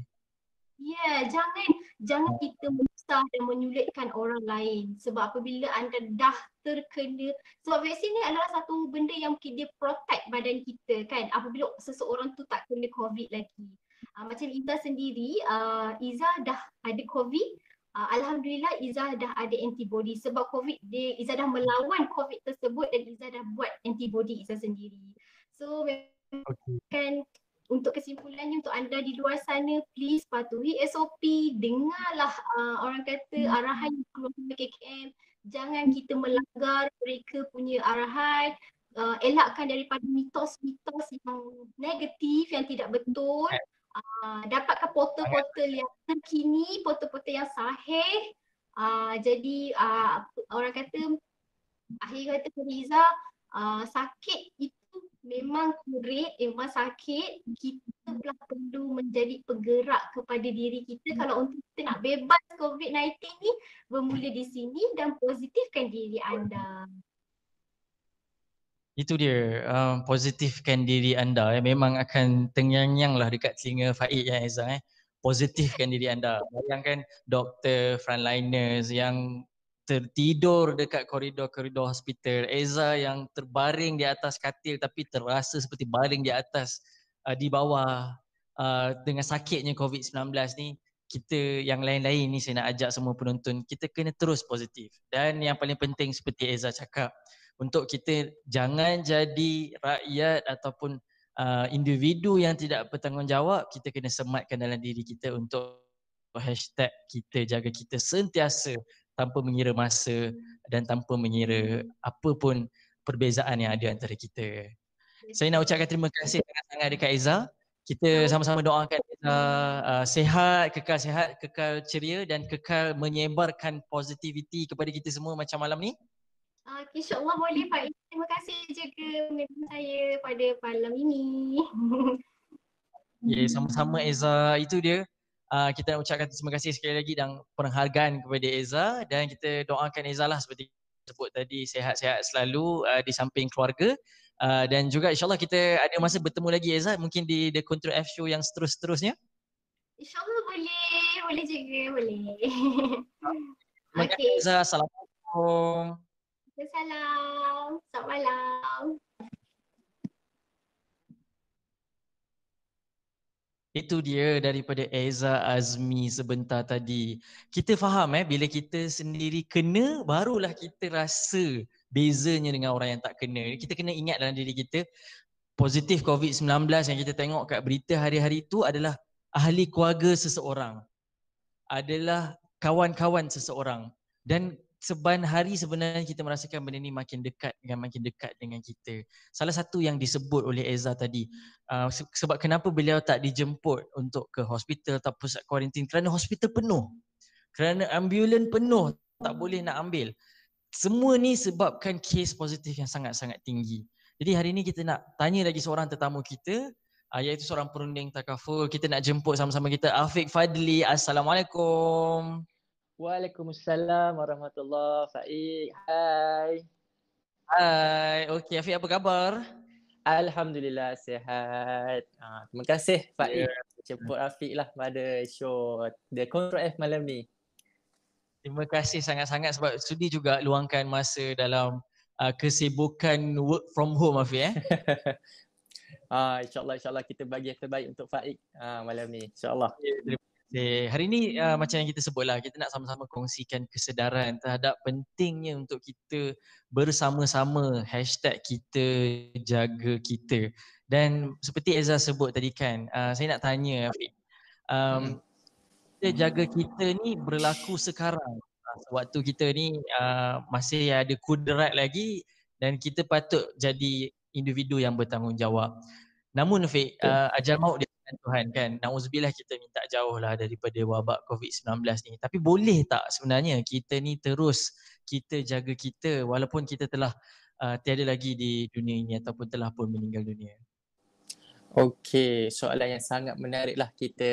Ya, yeah, jangan jangan kita menyusah dan menyulitkan orang lain sebab apabila anda dah terkena sebab vaksin ni adalah satu benda yang dia protect badan kita kan apabila seseorang tu tak kena covid lagi. Uh, macam Iza sendiri, uh, Iza dah ada covid, uh, alhamdulillah Iza dah ada antibody. Sebab covid dia Iza dah melawan covid tersebut dan Iza dah buat antibody Iza sendiri. So kan untuk kesimpulannya untuk anda di luar sana please patuhi SOP dengarlah uh, orang kata arahan yang keluar dari KKM jangan kita melanggar mereka punya arahan. Uh, elakkan daripada mitos-mitos yang negatif yang tidak betul uh, dapatkan portal-portal yang terkini portal-portal yang sahih. Uh, jadi uh, orang kata akhir kata Riza uh, sakit itu memang kurit, memang sakit, kita pula perlu menjadi penggerak kepada diri kita. Kalau untuk kita nak bebas COVID-19 ni bermula di sini dan positifkan diri anda. Itu dia, um, positifkan diri anda. Eh. Memang akan tengyang-nyang lah dekat telinga Faid ya Eza. Eh. Positifkan diri anda. Bayangkan doktor, frontliners yang tertidur dekat koridor-koridor hospital. Eza yang terbaring di atas katil tapi terasa seperti baring di atas uh, di bawah uh, dengan sakitnya COVID-19 ni. Kita yang lain-lain ni saya nak ajak semua penonton, kita kena terus positif. Dan yang paling penting seperti Eza cakap, untuk kita jangan jadi rakyat ataupun uh, individu yang tidak bertanggungjawab, kita kena sematkan dalam diri kita untuk hashtag kita jaga kita sentiasa tanpa mengira masa dan tanpa mengira apa pun perbezaan yang ada antara kita. Saya nak ucapkan terima kasih sangat-sangat dekat Eza. Kita sama-sama doakan Eza uh, sehat, kekal sehat, kekal ceria dan kekal menyebarkan positivity kepada kita semua macam malam ni. Uh, InsyaAllah boleh Pak. Terima kasih juga menonton saya pada malam ini. *laughs* Ya, yeah, sama-sama Eza. Itu dia uh, kita nak ucapkan terima kasih sekali lagi dan penghargaan kepada Eza dan kita doakan Eza lah seperti sebut tadi sehat-sehat selalu uh, di samping keluarga uh, dan juga insyaAllah kita ada masa bertemu lagi Eza mungkin di The Control F Show yang seterus-terusnya. InsyaAllah boleh, boleh juga, boleh. Terima kasih okay. Eza, Assalamualaikum. Assalamualaikum, selamat malam. Itu dia daripada Eza Azmi sebentar tadi. Kita faham eh bila kita sendiri kena barulah kita rasa bezanya dengan orang yang tak kena. Kita kena ingat dalam diri kita positif COVID-19 yang kita tengok kat berita hari-hari itu adalah ahli keluarga seseorang. Adalah kawan-kawan seseorang. Dan seban hari sebenarnya kita merasakan benda ni makin dekat dengan makin dekat dengan kita. Salah satu yang disebut oleh Eza tadi uh, sebab kenapa beliau tak dijemput untuk ke hospital atau pusat kuarantin kerana hospital penuh. Kerana ambulan penuh tak boleh nak ambil. Semua ni sebabkan kes positif yang sangat-sangat tinggi. Jadi hari ni kita nak tanya lagi seorang tetamu kita uh, iaitu seorang perunding takaful. Kita nak jemput sama-sama kita Afiq Fadli. Assalamualaikum. Waalaikumsalam warahmatullahi Faik. Hai. Hai. Okey, Afiq apa khabar? Alhamdulillah sihat. Ha, terima kasih Faik yeah. jemput Afiq lah pada show The Control F malam ni. Terima kasih sangat-sangat sebab sudi juga luangkan masa dalam uh, kesibukan work from home Afiq eh. *laughs* Ah, insyaAllah, insyaAllah kita bagi yang terbaik untuk Faik uh, malam ni. InsyaAllah. Yeah, Okay. Hari ni uh, macam yang kita sebutlah, kita nak sama-sama kongsikan kesedaran terhadap pentingnya untuk kita bersama-sama hashtag kita jaga kita. Dan seperti Eza sebut tadi kan, uh, saya nak tanya Afiq, um, kita jaga kita ni berlaku sekarang. Waktu kita ni uh, masih ada kudrat lagi dan kita patut jadi individu yang bertanggungjawab. Namun Afiq, uh, ajar maut dia dengan Tuhan kan. Nauzubillah kita minta jauh lah daripada wabak COVID-19 ni. Tapi boleh tak sebenarnya kita ni terus kita jaga kita walaupun kita telah uh, tiada lagi di dunia ini ataupun telah pun meninggal dunia. Okey, soalan yang sangat menarik lah kita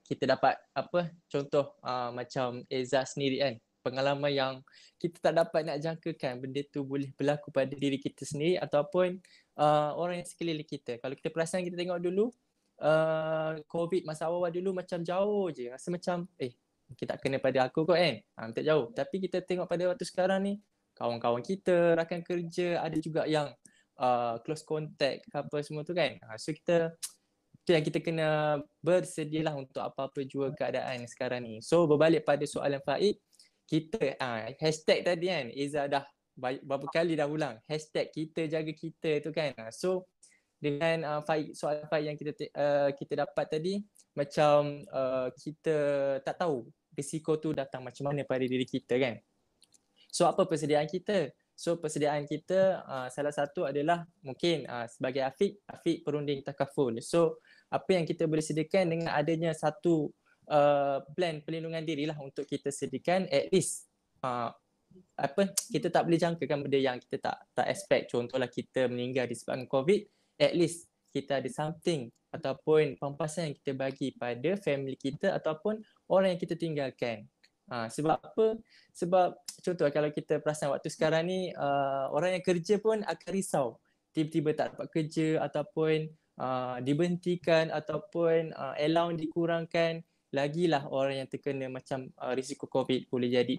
kita dapat apa contoh uh, macam Eza sendiri kan pengalaman yang kita tak dapat nak jangkakan benda tu boleh berlaku pada diri kita sendiri ataupun uh, orang yang sekeliling kita. Kalau kita perasan kita tengok dulu uh, COVID masa awal dulu macam jauh je. Rasa macam eh kita tak kena pada aku kot kan. Ha, tak jauh. Tapi kita tengok pada waktu sekarang ni kawan-kawan kita, rakan kerja ada juga yang uh, close contact apa semua tu kan. Ha, so kita tu yang kita kena bersedialah untuk apa-apa jua keadaan sekarang ni. So berbalik pada soalan Faid, kita uh, hashtag tadi kan Iza dah berapa kali dah ulang hashtag kita jaga kita tu kan. So dengan uh, file soalan file yang kita uh, kita dapat tadi macam uh, kita tak tahu risiko tu datang macam mana pada diri kita kan. So apa persediaan kita? So persediaan kita uh, salah satu adalah mungkin uh, sebagai Afiq, Afiq perunding takaful. So apa yang kita boleh sediakan dengan adanya satu uh, plan perlindungan diri lah untuk kita sediakan at least uh, apa kita tak boleh jangkakan benda yang kita tak tak expect contohlah kita meninggal disebabkan covid at least kita ada something ataupun pampasan yang kita bagi pada family kita ataupun orang yang kita tinggalkan. Ha, sebab apa? Sebab contoh kalau kita perasan waktu sekarang ni uh, orang yang kerja pun akan risau. Tiba-tiba tak dapat kerja ataupun uh, dibentikan ataupun uh, allowance dikurangkan. Lagilah orang yang terkena macam uh, risiko COVID boleh jadi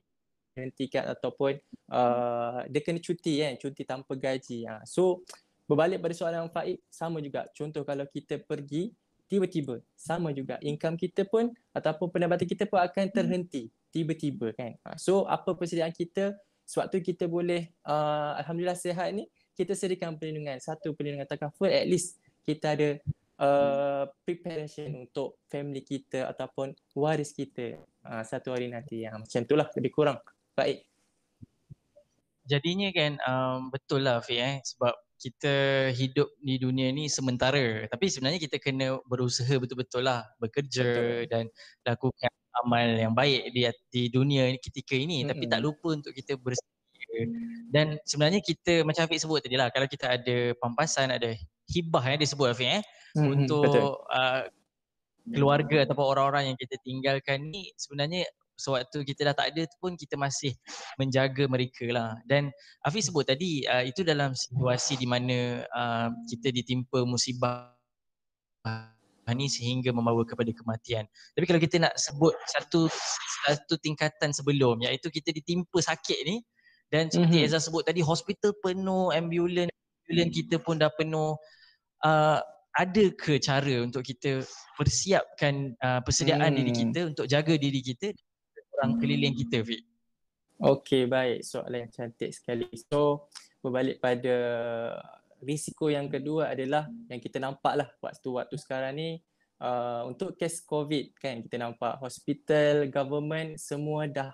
dibentikan ataupun uh, dia kena cuti kan, cuti tanpa gaji. Ha. So berbalik pada soalan Faik sama juga. Contoh kalau kita pergi tiba-tiba sama juga. Income kita pun ataupun pendapatan kita pun akan terhenti tiba-tiba kan? Ha, so apa persediaan kita? Sewaktu kita boleh uh, alhamdulillah sihat ni kita sediakan perlindungan. Satu perlindungan takaful at least kita ada uh, preparation untuk family kita ataupun waris kita uh, satu hari nanti. Yang macam itulah lebih kurang. Baik jadinya kan um, betul lah Fi eh sebab kita hidup di dunia ni sementara tapi sebenarnya kita kena berusaha betul-betul lah bekerja betul. dan lakukan amal yang baik di di dunia ketika ini mm-hmm. tapi tak lupa untuk kita bersedia dan sebenarnya kita macam Afiq sebut tadi lah kalau kita ada pampasan ada hibah yang disebut Afiq eh mm-hmm. untuk uh, keluarga ataupun orang-orang yang kita tinggalkan ni sebenarnya sewaktu kita dah tak ada tu pun kita masih menjaga mereka lah dan Afiq sebut tadi uh, itu dalam situasi di mana uh, kita ditimpa musibah ni sehingga membawa kepada kematian tapi kalau kita nak sebut satu satu tingkatan sebelum iaitu kita ditimpa sakit ni dan seperti mm-hmm. Eza sebut tadi hospital penuh ambulans ambulans kita pun dah penuh uh, ada ke cara untuk kita persiapkan uh, persediaan hmm. diri kita untuk jaga diri kita orang keliling kita Fik? Okey baik. Soalan yang cantik sekali. So berbalik pada risiko yang kedua adalah yang kita nampak lah waktu-waktu sekarang ni uh, untuk kes COVID kan? Kita nampak hospital, government semua dah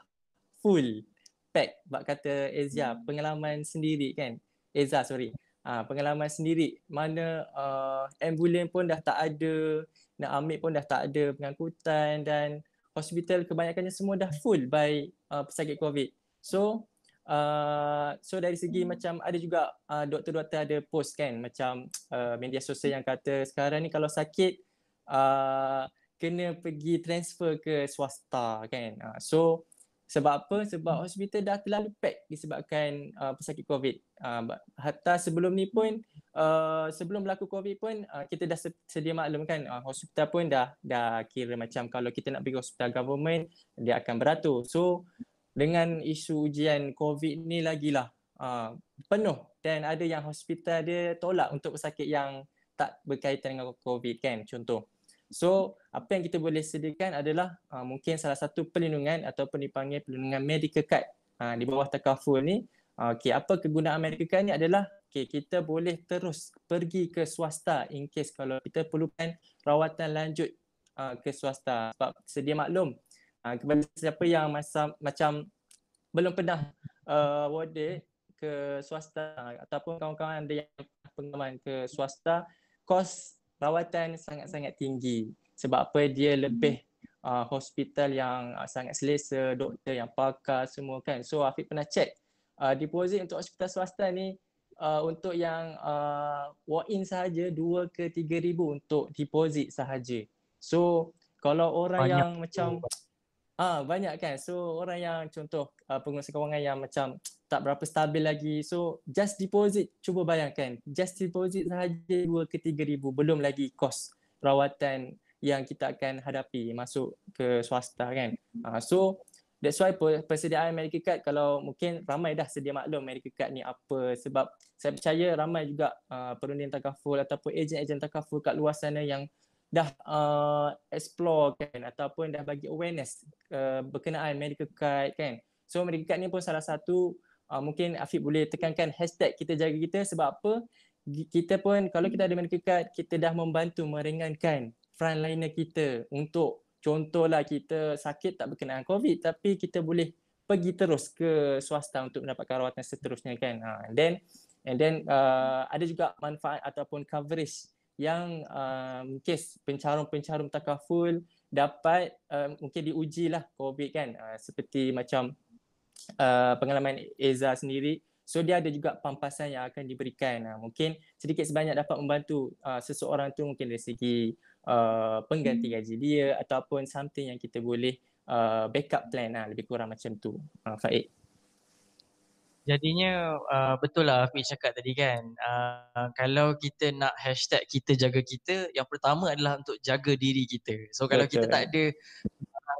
full pack. Bak kata Ezia pengalaman sendiri kan? Eza sorry. Uh, pengalaman sendiri. Mana uh, ambulans pun dah tak ada nak ambil pun dah tak ada pengangkutan dan hospital kebanyakannya semua dah full by uh, pesakit COVID so Uh, so dari segi hmm. macam ada juga uh, doktor-doktor ada post kan macam *tsk* uh, media sosial yang kata sekarang ni kalau sakit uh, kena pergi transfer ke swasta kan. Uh, so sebab apa? Sebab hospital dah terlalu pack disebabkan uh, pesakit COVID. Uh, hatta sebelum ni pun uh, sebelum berlaku COVID pun uh, kita dah sedia maklum kan uh, hospital pun dah dah kira macam kalau kita nak pergi hospital government dia akan beratur. So dengan isu ujian COVID ni lagilah uh, penuh dan ada yang hospital dia tolak untuk pesakit yang tak berkaitan dengan COVID kan contoh. So apa yang kita boleh sediakan adalah uh, mungkin salah satu perlindungan ataupun dipanggil perlindungan medical card uh, di bawah takaful ni. Uh, okay, apa kegunaan medical card ni adalah okay, kita boleh terus pergi ke swasta in case kalau kita perlukan rawatan lanjut uh, ke swasta. Sebab sedia maklum uh, kepada siapa yang masa, macam belum pernah uh, warded ke swasta ataupun kawan-kawan ada yang pengalaman ke swasta kos rawatan sangat-sangat tinggi sebab apa dia lebih uh, hospital yang uh, sangat selesa doktor yang pakar semua kan so Afiq pernah check uh, deposit untuk hospital swasta ni uh, untuk yang uh, walk in sahaja 2 ke 3 ribu untuk deposit sahaja so kalau orang Banyak. yang macam Ah banyak kan. So orang yang contoh uh, pengurusan kewangan yang macam tak berapa stabil lagi. So just deposit cuba bayangkan. Just deposit sahaja 2 ke 3 ribu belum lagi kos rawatan yang kita akan hadapi masuk ke swasta kan. Uh, so that's why persediaan medical card kalau mungkin ramai dah sedia maklum medical card ni apa sebab saya percaya ramai juga uh, perunding takaful ataupun ejen-ejen takaful kat luar sana yang dah uh, explore kan ataupun dah bagi awareness uh, berkenaan medical card kan. So medical card ni pun salah satu uh, mungkin Afiq boleh tekankan hashtag kita jaga kita sebab apa? Kita pun kalau kita ada medical card kita dah membantu meringankan frontliner kita untuk contohlah kita sakit tak berkenaan COVID tapi kita boleh pergi terus ke swasta untuk mendapatkan rawatan seterusnya kan. Uh, and then and then uh, ada juga manfaat ataupun coverage yang um, kes pencarum-pencarum takaful dapat uh, mungkin diuji lah COVID kan uh, seperti macam uh, pengalaman Eza sendiri. So dia ada juga pampasan yang akan diberikan. Uh, mungkin sedikit sebanyak dapat membantu uh, seseorang tu mungkin dari segi uh, pengganti hmm. gaji dia ataupun something yang kita boleh uh, backup plan. Lah lebih kurang macam tu. Uh, Faik. Jadinya uh, betul lah Afiq cakap tadi kan. Uh, Kalau kita nak hashtag kita jaga kita Yang pertama adalah untuk jaga diri kita. So kalau betul. kita tak ada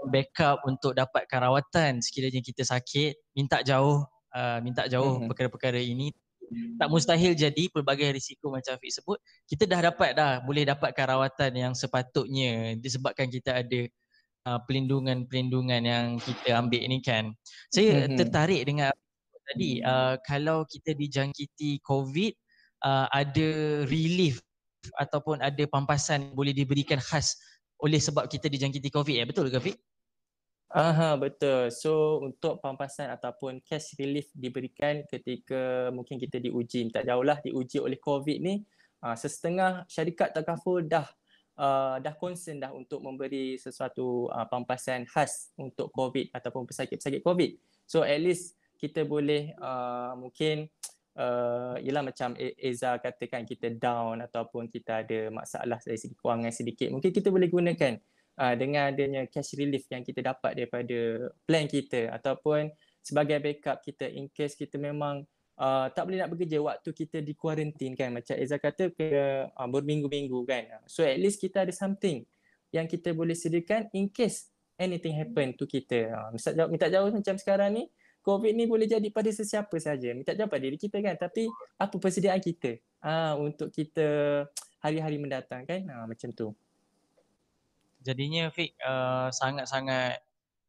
backup untuk dapatkan rawatan Sekiranya kita sakit Minta jauh uh, Minta jauh mm-hmm. perkara-perkara ini Tak mustahil jadi pelbagai risiko macam Afiq sebut Kita dah dapat dah boleh dapatkan rawatan yang sepatutnya Disebabkan kita ada uh, pelindungan-pelindungan yang kita ambil ini kan Saya mm-hmm. tertarik dengan tadi uh, kalau kita dijangkiti COVID uh, ada relief ataupun ada pampasan boleh diberikan khas oleh sebab kita dijangkiti COVID ya betul ke Fik? Aha betul. So untuk pampasan ataupun cash relief diberikan ketika mungkin kita diuji tak jauhlah diuji oleh COVID ni uh, sesetengah syarikat takaful dah uh, dah concern dah untuk memberi sesuatu uh, pampasan khas untuk COVID ataupun pesakit-pesakit COVID. So at least kita boleh uh, mungkin uh, ialah macam Eza katakan kita down ataupun kita ada masalah dari segi kewangan sedikit mungkin kita boleh gunakan uh, dengan adanya cash relief yang kita dapat daripada plan kita ataupun sebagai backup kita in case kita memang uh, tak boleh nak bekerja waktu kita di quarantine kan. Macam Eza kata ke uh, berminggu-minggu kan. So at least kita ada something yang kita boleh sediakan in case anything happen to kita. Uh, minta jauh, minta jauh macam sekarang ni COVID ni boleh jadi pada sesiapa saja. Minta jawab pada diri kita kan. Tapi apa persediaan kita? Uh, untuk kita hari-hari mendatang kan? Ha, macam tu jadinya Fik uh, sangat-sangat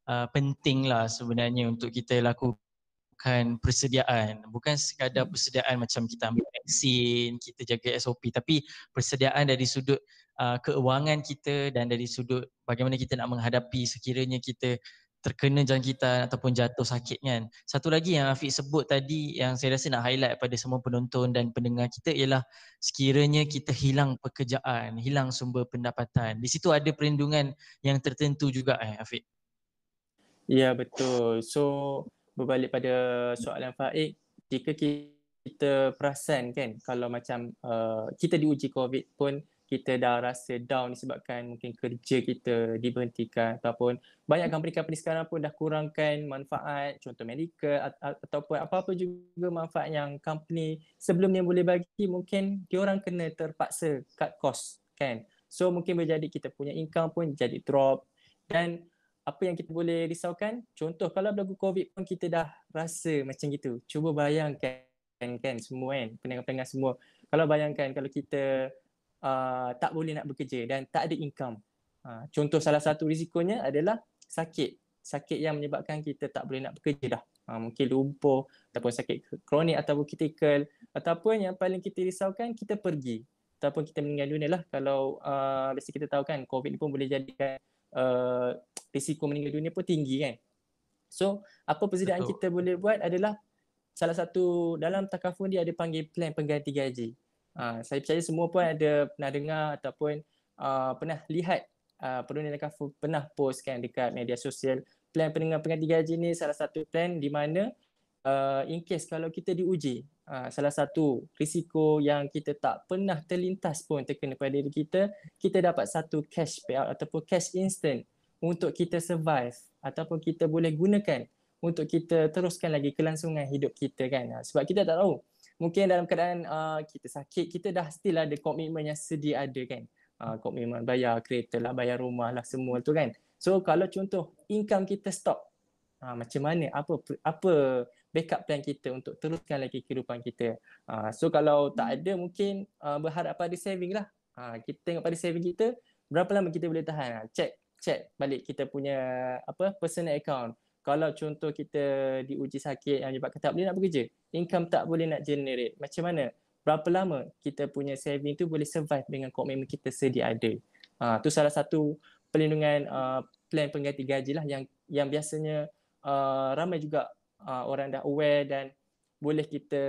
uh, penting lah sebenarnya untuk kita lakukan persediaan bukan sekadar hmm. persediaan macam kita ambil vaksin, kita jaga SOP tapi persediaan dari sudut uh, keuangan kita dan dari sudut bagaimana kita nak menghadapi sekiranya kita terkena jangkitan ataupun jatuh sakit kan. Satu lagi yang Afiq sebut tadi yang saya rasa nak highlight pada semua penonton dan pendengar kita ialah sekiranya kita hilang pekerjaan, hilang sumber pendapatan. Di situ ada perlindungan yang tertentu juga eh Afiq. Ya betul. So berbalik pada soalan Faik, jika kita perasan kan kalau macam uh, kita diuji COVID pun kita dah rasa down disebabkan mungkin kerja kita diberhentikan ataupun banyak company-company sekarang pun dah kurangkan manfaat contoh medical ataupun apa-apa juga manfaat yang company sebelum ni boleh bagi mungkin diorang kena terpaksa cut cost kan? So mungkin berjadi kita punya income pun jadi drop. Dan apa yang kita boleh risaukan? Contoh kalau berlaku covid pun kita dah rasa macam gitu. Cuba bayangkan kan? Semua kan? Pendengar-pendengar semua. Kalau bayangkan kalau kita uh, tak boleh nak bekerja dan tak ada income. Uh, contoh salah satu risikonya adalah sakit. Sakit yang menyebabkan kita tak boleh nak bekerja dah. Uh, mungkin lumpuh ataupun sakit kronik ataupun kritikal ataupun yang paling kita risaukan kita pergi ataupun kita meninggal dunia lah kalau uh, biasa kita tahu kan COVID ni pun boleh jadikan uh, risiko meninggal dunia pun tinggi kan. So apa persediaan kita boleh buat adalah salah satu dalam takaful dia ada panggil plan pengganti gaji. Uh, saya percaya semua pun ada pernah dengar ataupun uh, pernah lihat uh, Perundingan Kafu pernah post kan dekat media sosial. Plan pendengar pengganti gaji ni salah satu plan di mana uh, in case kalau kita diuji uh, salah satu risiko yang kita tak pernah terlintas pun terkena pada diri kita kita dapat satu cash payout ataupun cash instant untuk kita survive ataupun kita boleh gunakan untuk kita teruskan lagi kelangsungan hidup kita kan. Sebab kita tak tahu mungkin dalam keadaan uh, kita sakit kita dah still ada komitmen yang sedia ada kan. Uh, komitmen bayar kereta lah bayar rumah lah semua tu kan. So kalau contoh income kita stop uh, macam mana? Apa apa backup plan kita untuk teruskan lagi kehidupan kita? Uh, so kalau tak ada mungkin uh, berharap pada saving lah. Uh, kita tengok pada saving kita berapa lama kita boleh tahan? Uh, check check balik kita punya apa personal account kalau contoh kita diuji sakit yang menyebabkan tak boleh nak bekerja, income tak boleh nak generate, macam mana? Berapa lama kita punya saving tu boleh survive dengan komitmen kita sedia ada? Ha, tu salah satu perlindungan uh, plan pengganti gaji lah yang yang biasanya uh, ramai juga uh, orang dah aware dan boleh kita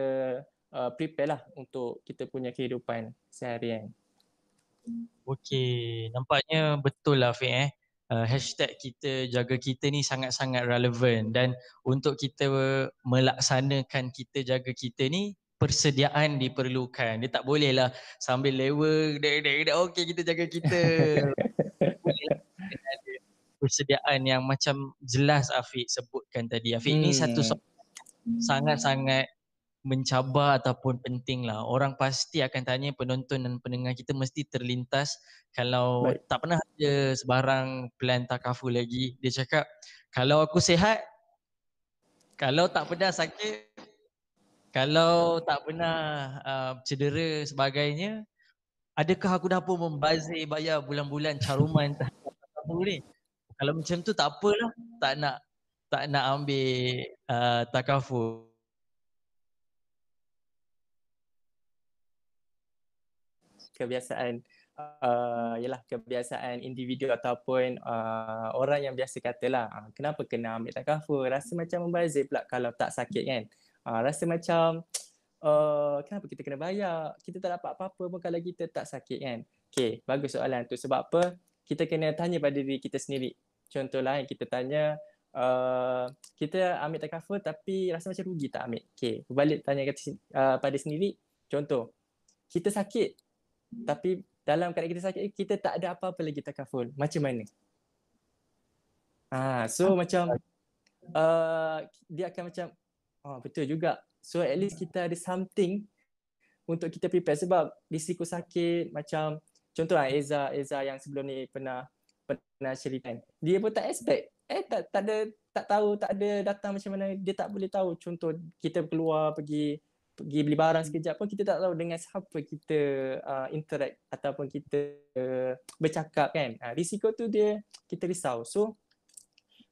uh, prepare lah untuk kita punya kehidupan seharian. Okey, nampaknya betul lah Fik eh uh, hashtag kita jaga kita ni sangat-sangat relevan dan untuk kita melaksanakan kita jaga kita ni persediaan diperlukan. Dia tak boleh lah sambil lewa okey kita jaga kita. *laughs* persediaan yang macam jelas Afiq sebutkan tadi. Afiq hmm. ni satu sangat-sangat mencabar ataupun penting lah. Orang pasti akan tanya penonton dan pendengar kita mesti terlintas kalau Baik. tak pernah ada sebarang plan takafu lagi. Dia cakap kalau aku sihat, kalau tak pernah sakit, kalau tak pernah uh, cedera sebagainya, adakah aku dah pun membazir bayar bulan-bulan caruman *laughs* takafu ni? Kalau macam tu tak apalah, tak nak tak nak ambil uh, takafu. Kebiasaan uh, yalah kebiasaan individu ataupun uh, orang yang biasa katalah uh, kenapa kena ambil takaful? Rasa macam membazir pula kalau tak sakit kan. Uh, rasa macam *tsk* uh, kenapa kita kena bayar? Kita tak dapat apa-apa pun kalau kita tak sakit kan. Okey bagus soalan tu. Sebab apa? Kita kena tanya pada diri kita sendiri. Contohlah yang kita tanya Uh, kita ambil takaful tapi rasa macam rugi tak ambil. Okay, berbalik tanya kata, uh, pada sendiri. Contoh, kita sakit tapi dalam keadaan kita sakit kita tak ada apa-apa lagi takaful macam mana? Ah so ah. macam uh, dia akan macam oh betul juga. So at least kita ada something untuk kita prepare sebab risiko sakit macam contoh lah Eza Eza yang sebelum ni pernah pernah cerita dia pun tak expect. Eh tak tak ada tak tahu tak ada datang macam mana. Dia tak boleh tahu contoh kita keluar pergi pergi beli barang sekejap pun kita tak tahu dengan siapa kita uh, interact ataupun kita uh, bercakap kan. Uh, risiko tu dia kita risau. So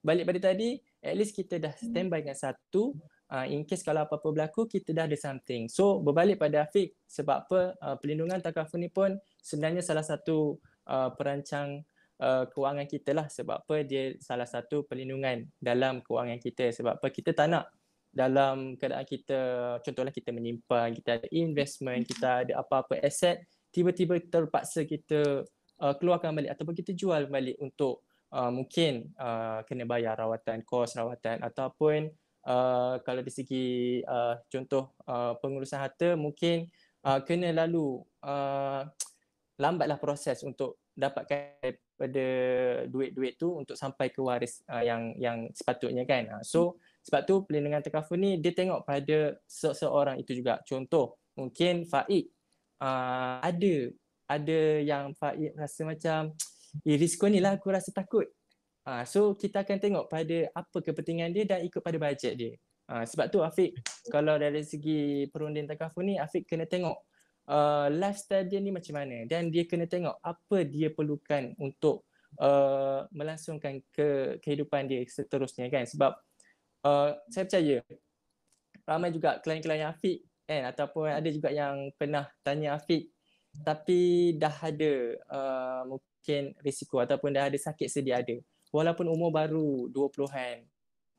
balik pada tadi at least kita dah standby dengan satu uh, in case kalau apa-apa berlaku kita dah ada something. So berbalik pada Afiq sebab apa uh, pelindungan takaful ni pun sebenarnya salah satu uh, perancang uh, kewangan kita lah sebab apa dia salah satu pelindungan dalam kewangan kita sebab apa kita tak nak dalam keadaan kita contohnya kita menyimpan kita ada investment kita ada apa-apa aset tiba-tiba terpaksa kita uh, keluarkan balik ataupun kita jual balik untuk uh, mungkin uh, kena bayar rawatan kos rawatan ataupun uh, kalau dari segi uh, contoh uh, pengurusan harta mungkin uh, kena lalu uh, lambatlah proses untuk dapatkan daripada duit-duit tu untuk sampai ke waris uh, yang yang sepatutnya kan. Uh, so sebab tu pelindungan takaful ni dia tengok pada seseorang itu juga. Contoh mungkin Faik uh, ada ada yang Faik rasa macam eh risiko ni lah aku rasa takut. Uh, so kita akan tengok pada apa kepentingan dia dan ikut pada bajet dia. Uh, sebab tu Afiq kalau dari segi perunding takaful ni Afiq kena tengok uh, lifestyle dia ni macam mana dan dia kena tengok apa dia perlukan untuk uh, melangsungkan ke kehidupan dia seterusnya kan sebab uh, saya percaya ramai juga klien-klien Afiq kan? Ataupun ada juga yang pernah tanya Afiq tapi dah ada uh, mungkin risiko ataupun dah ada sakit sedia ada. Walaupun umur baru 20-an,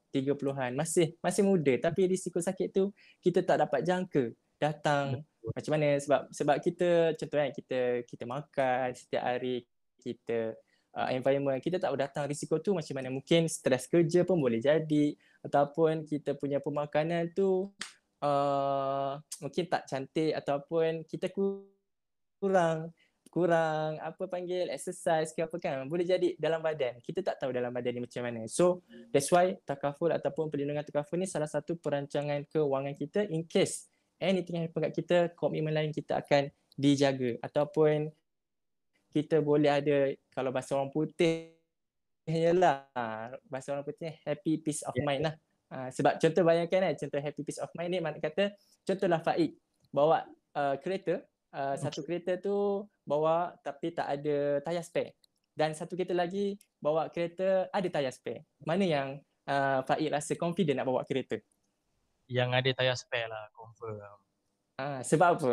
30-an, masih masih muda tapi risiko sakit tu kita tak dapat jangka datang. Betul. macam mana? Sebab sebab kita contohnya kita kita makan setiap hari kita uh, environment kita tak tahu datang risiko tu macam mana. Mungkin stres kerja pun boleh jadi ataupun kita punya pemakanan tu uh, mungkin tak cantik ataupun kita kurang kurang apa panggil exercise ke apa kan boleh jadi dalam badan. Kita tak tahu dalam badan ni macam mana. So that's why takaful ataupun perlindungan takaful ni salah satu perancangan kewangan kita in case anything yang happen kat kita komitmen lain kita akan dijaga. Ataupun kita boleh ada kalau bahasa orang putih ialah bahasa orang putih happy peace of mind lah. Uh, sebab contoh bayangkan eh contoh happy peace of mind ni makna kata contohlah Faik bawa uh, kereta uh, satu kereta tu bawa tapi tak ada tayar spare. Dan satu kereta lagi bawa kereta ada tayar spare. Mana yang uh, Faik rasa confident nak bawa kereta? Yang ada tayar spare lah confirm. Ah sebab apa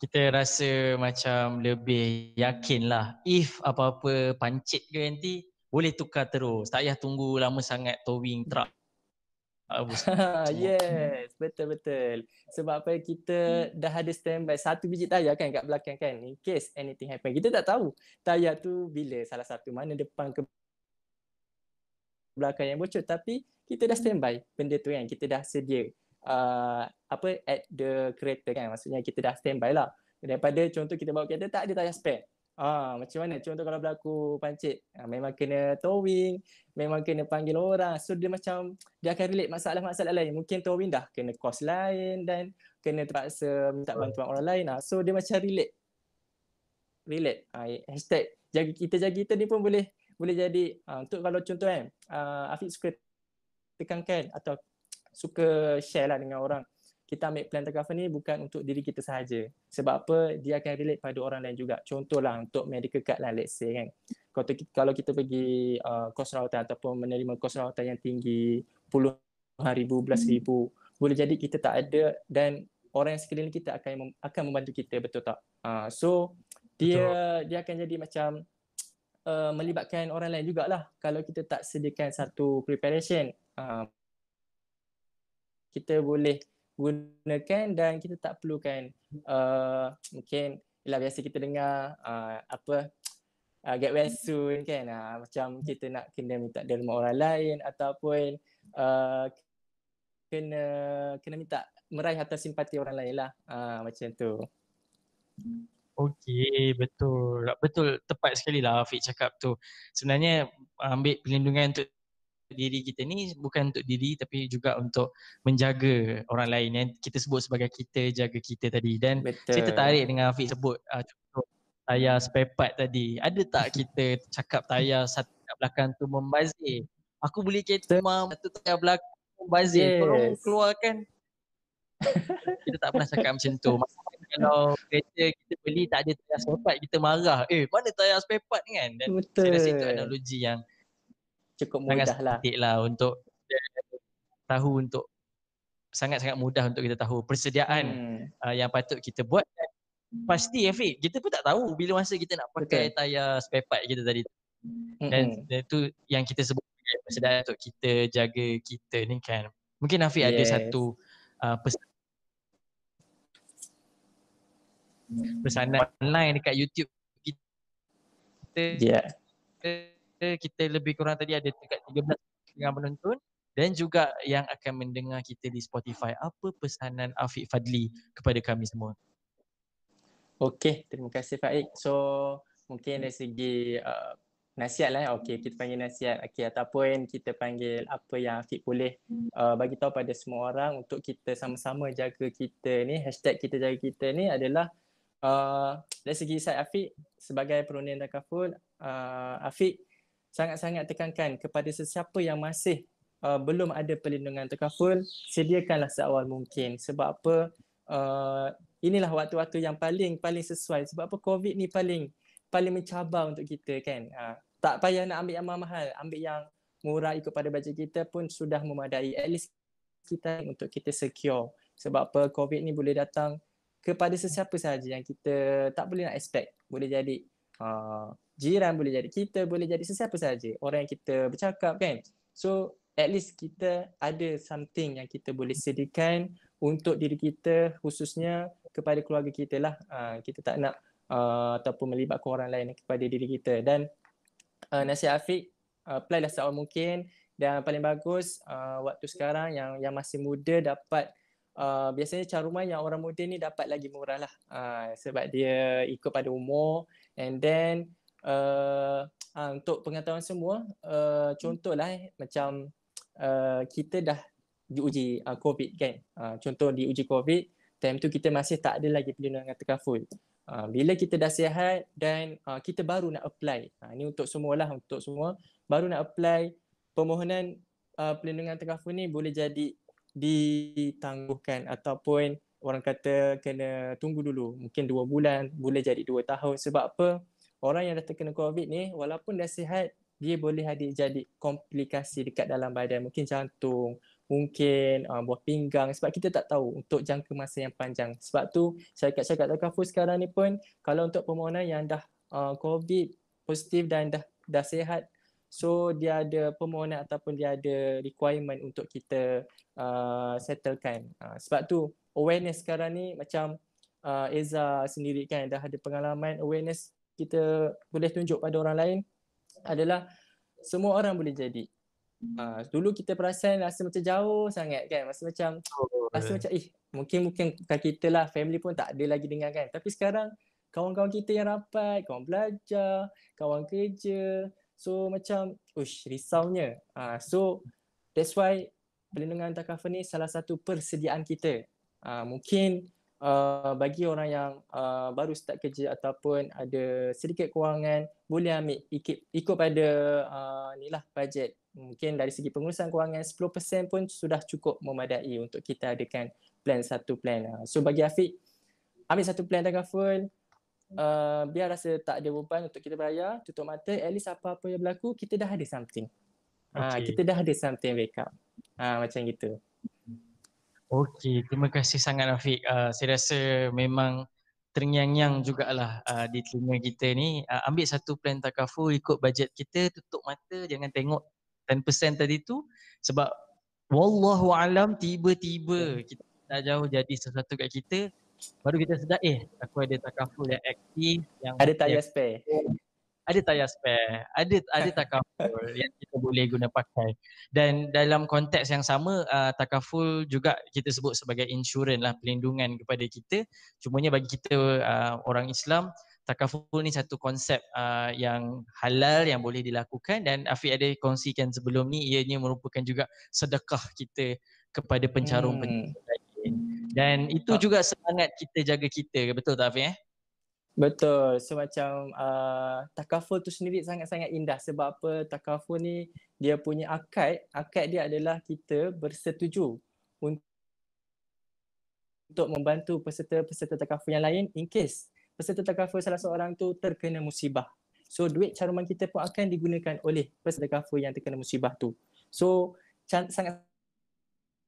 kita rasa macam lebih yakin lah if apa-apa pancit ke nanti boleh tukar terus tak payah tunggu lama sangat towing truck *laughs* yes, betul betul. Sebab apa kita dah ada standby satu biji tayar kan kat belakang kan in case anything happen. Kita tak tahu tayar tu bila salah satu mana depan ke belakang yang bocor tapi kita dah standby benda tu kan. Kita dah sedia uh, apa at the kereta kan. Maksudnya kita dah standby lah. Daripada contoh kita bawa kereta tak ada tayar spare. Ah, macam mana? Contoh kalau berlaku pancit, ah, memang kena towing, memang kena panggil orang. So dia macam dia akan relate masalah-masalah lain. Mungkin towing dah kena kos lain dan kena terpaksa minta bantuan orang lain. Ah. So dia macam relate. Relate. Ah, hashtag jaga kita jaga kita ni pun boleh boleh jadi ah, untuk kalau contoh kan, ah, Afiq suka tekankan atau suka share lah dengan orang kita ambil plan cover ni bukan untuk diri kita sahaja. Sebab apa? Dia akan relate pada orang lain juga. Contohlah untuk medical card lah let's say kan. Kalau kita, kalau kita pergi uh, kos rawatan ataupun menerima kos rawatan yang tinggi puluh ribu, belas ribu. Boleh jadi kita tak ada dan orang yang sekeliling kita akan akan membantu kita betul tak? Uh, so dia betul. dia akan jadi macam uh, melibatkan orang lain jugalah kalau kita tak sediakan satu preparation. Uh, kita boleh gunakan dan kita tak perlukan uh, mungkin ialah biasa kita dengar uh, apa uh, get well soon kan uh, macam kita nak kena minta derma orang lain ataupun uh, kena kena minta meraih harta simpati orang lain lah uh, macam tu Okey, betul. Betul, tepat sekali lah Afiq cakap tu. Sebenarnya ambil perlindungan untuk diri kita ni bukan untuk diri tapi juga untuk menjaga orang lain yang kita sebut sebagai kita jaga kita tadi dan Betul. saya tertarik dengan Afiq sebut uh, contoh tayar spare part tadi ada tak *laughs* kita cakap tayar satu kat belakang tu membazir aku beli kereta mam satu tayar belakang membazir yes. tolong keluarkan *laughs* kita tak pernah cakap macam tu. Maksudnya kalau kereta kita beli tak ada tayar spare part, kita marah. Eh, mana tayar spare part ni kan? Dan Betul. saya rasa itu analogi yang Cukup sangat mudah lah. sedikit lah untuk tahu untuk sangat-sangat mudah untuk kita tahu persediaan Hmm. uh, yang patut kita buat pasti Afiq kita pun tak tahu bila masa kita nak pakai Betul. tayar spare part kita tadi dan dan itu yang kita sebut sebagai persediaan untuk kita jaga kita ni kan mungkin Afiq ada Yes. satu uh, pesan pesanan online dekat YouTube kita Ya. Kita lebih kurang tadi ada dekat 13 dengan penonton dan juga yang akan mendengar kita di Spotify. Apa pesanan Afiq Fadli kepada kami semua? Okey, terima kasih Faik. So mungkin dari segi uh, nasihat lah, okey kita panggil nasihat, okey ataupun kita panggil apa yang Afiq boleh uh, bagi tahu pada semua orang untuk kita sama-sama jaga kita ni, hashtag kita jaga kita ni adalah uh, dari segi saya Afiq sebagai peronin takaful, uh, Afiq sangat-sangat tekankan kepada sesiapa yang masih uh, belum ada perlindungan takaful, sediakanlah seawal mungkin. Sebab apa? Uh, inilah waktu-waktu yang paling paling sesuai sebab apa COVID ni paling paling mencabar untuk kita kan. Ha, tak payah nak ambil yang mahal, ambil yang murah ikut pada bajet kita pun sudah memadai. At least kita untuk kita secure. Sebab apa COVID ni boleh datang kepada sesiapa sahaja yang kita tak boleh nak expect. Boleh jadi uh, jiran, boleh jadi kita, boleh jadi sesiapa sahaja. Orang yang kita bercakap kan. So at least kita ada something yang kita boleh sediakan untuk diri kita khususnya kepada keluarga kita lah. Uh, kita tak nak uh, ataupun melibatkan orang lain kepada diri kita. Dan uh, nasihat Afiq, apply lah seawal mungkin dan paling bagus uh, waktu sekarang yang yang masih muda dapat uh, biasanya caruman yang orang muda ni dapat lagi murah lah uh, sebab dia ikut pada umur and then uh, uh, untuk pengetahuan semua uh, contohlah eh, macam uh, kita dah diuji uh, COVID kan. Uh, contoh diuji COVID, time tu kita masih tak ada lagi perlindungan terkaful. Uh, bila kita dah sihat dan uh, kita baru nak apply. Uh, ini untuk semualah untuk semua baru nak apply permohonan uh, perlindungan terkaful ni boleh jadi ditangguhkan ataupun orang kata kena tunggu dulu. Mungkin dua bulan, boleh jadi dua tahun. Sebab apa? Orang yang dah terkena COVID ni walaupun dah sihat dia boleh ada jadi komplikasi dekat dalam badan. Mungkin jantung, mungkin uh, buah pinggang sebab kita tak tahu untuk jangka masa yang panjang. Sebab tu syarikat-syarikat takaful sekarang ni pun kalau untuk permohonan yang dah uh, COVID positif dan dah dah sihat so dia ada permohonan ataupun dia ada requirement untuk kita uh, settlekan. Uh, sebab tu awareness sekarang ni macam uh, Eza sendiri kan dah ada pengalaman awareness kita boleh tunjuk pada orang lain adalah semua orang boleh jadi. Uh, dulu kita perasan rasa macam jauh sangat kan. Rasa macam rasa macam eh mungkin mungkin bukan kita lah family pun tak ada lagi dengar kan. Tapi sekarang kawan-kawan kita yang rapat, kawan belajar, kawan kerja. So macam ush risaunya. Uh, so that's why perlindungan takaful ni salah satu persediaan kita. Uh, mungkin uh, bagi orang yang uh, baru start kerja ataupun ada sedikit kewangan boleh ambil ikut, ikut pada uh, ni lah bajet mungkin dari segi pengurusan kewangan 10% pun sudah cukup memadai untuk kita adakan plan satu plan. Uh, so bagi Afiq ambil satu plan takaful uh, biar rasa tak ada beban untuk kita bayar tutup mata at least apa-apa yang berlaku kita dah ada something. Uh, Okey. kita dah ada something backup uh, macam gitu Okey, terima kasih sangat Afiq. Uh, saya rasa memang terngiang-ngiang jugalah uh, di telinga kita ni. Uh, ambil satu plan takaful ikut bajet kita, tutup mata, jangan tengok 10% tadi tu sebab wallahu alam tiba-tiba kita tak jauh jadi sesuatu kat kita baru kita sedar eh aku ada takaful yang aktif yang ada tayar spare ada tayar spare, ada ada *laughs* takaful yang kita boleh guna pakai. Dan dalam konteks yang sama uh, takaful juga kita sebut sebagai insurans lah perlindungan kepada kita. Cumanya bagi kita uh, orang Islam takaful ni satu konsep uh, yang halal yang boleh dilakukan dan Afiq ada kongsikan sebelum ni ianya merupakan juga sedekah kita kepada pencarum Hmm. lain. Dan itu juga semangat kita jaga kita, betul tak Afiq eh? Betul. So macam uh, takaful tu sendiri sangat-sangat indah sebab apa takaful ni dia punya akad, akad dia adalah kita bersetuju untuk membantu peserta-peserta takaful yang lain in case peserta takaful salah seorang tu terkena musibah. So duit caruman kita pun akan digunakan oleh peserta takaful yang terkena musibah tu. So sangat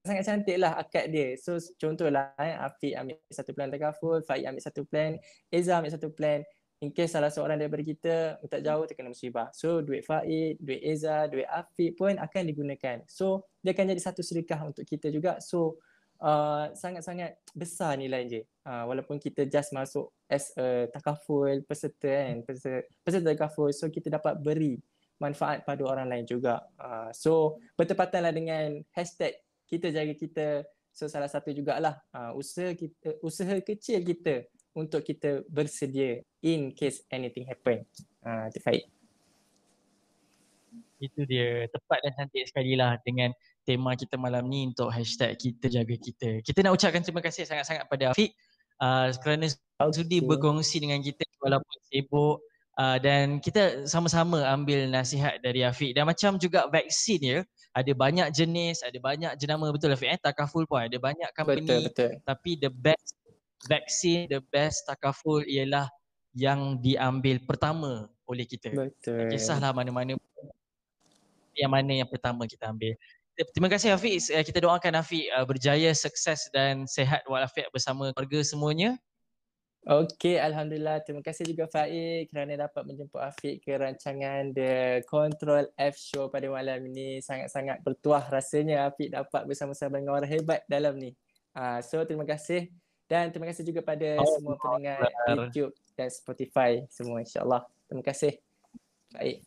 sangat cantik lah akad dia. So contohlah eh, Afiq ambil satu plan takaful, Faik ambil satu plan, Eza ambil satu plan. In case salah seorang daripada kita tak jauh terkena musibah. So duit Faik, duit Eza, duit Afiq pun akan digunakan. So dia akan jadi satu sedekah untuk kita juga. So uh, sangat-sangat besar nilai je. Uh, walaupun kita just masuk as a takaful peserta kan, peserta, peserta takaful. So kita dapat beri manfaat pada orang lain juga. Uh, so bertepatanlah dengan hashtag kita jaga kita. So salah satu jugalah uh, usaha kita usaha kecil kita untuk kita bersedia in case anything happen. Uh, itu baik. Itu dia tepat dan cantik sekali lah dengan tema kita malam ni untuk hashtag kita jaga kita. Kita nak ucapkan terima kasih sangat-sangat pada Afiq uh, kerana sudi berkongsi dengan kita walaupun sibuk uh, dan kita sama-sama ambil nasihat dari Afiq dan macam juga vaksin ya ada banyak jenis, ada banyak jenama betul Afiq eh takaful pun ada banyak company Betul betul. tapi the best vaksin, the best takaful ialah yang diambil pertama oleh kita. Betul. Tak kisahlah mana-mana yang mana yang pertama kita ambil. Terima kasih Hafiz. Eh, Kita doakan Hafiz uh, berjaya, sukses dan sehat walafiat bersama keluarga semuanya. Okey, Alhamdulillah. Terima kasih juga Faik kerana dapat menjemput Afiq ke rancangan The Control F Show pada malam ini. Sangat-sangat bertuah rasanya Afiq dapat bersama-sama dengan orang hebat dalam ni. Uh, so, terima kasih. Dan terima kasih juga pada Oh, semua pendengar. YouTube dan Spotify semua insyaAllah. Terima kasih. Baik.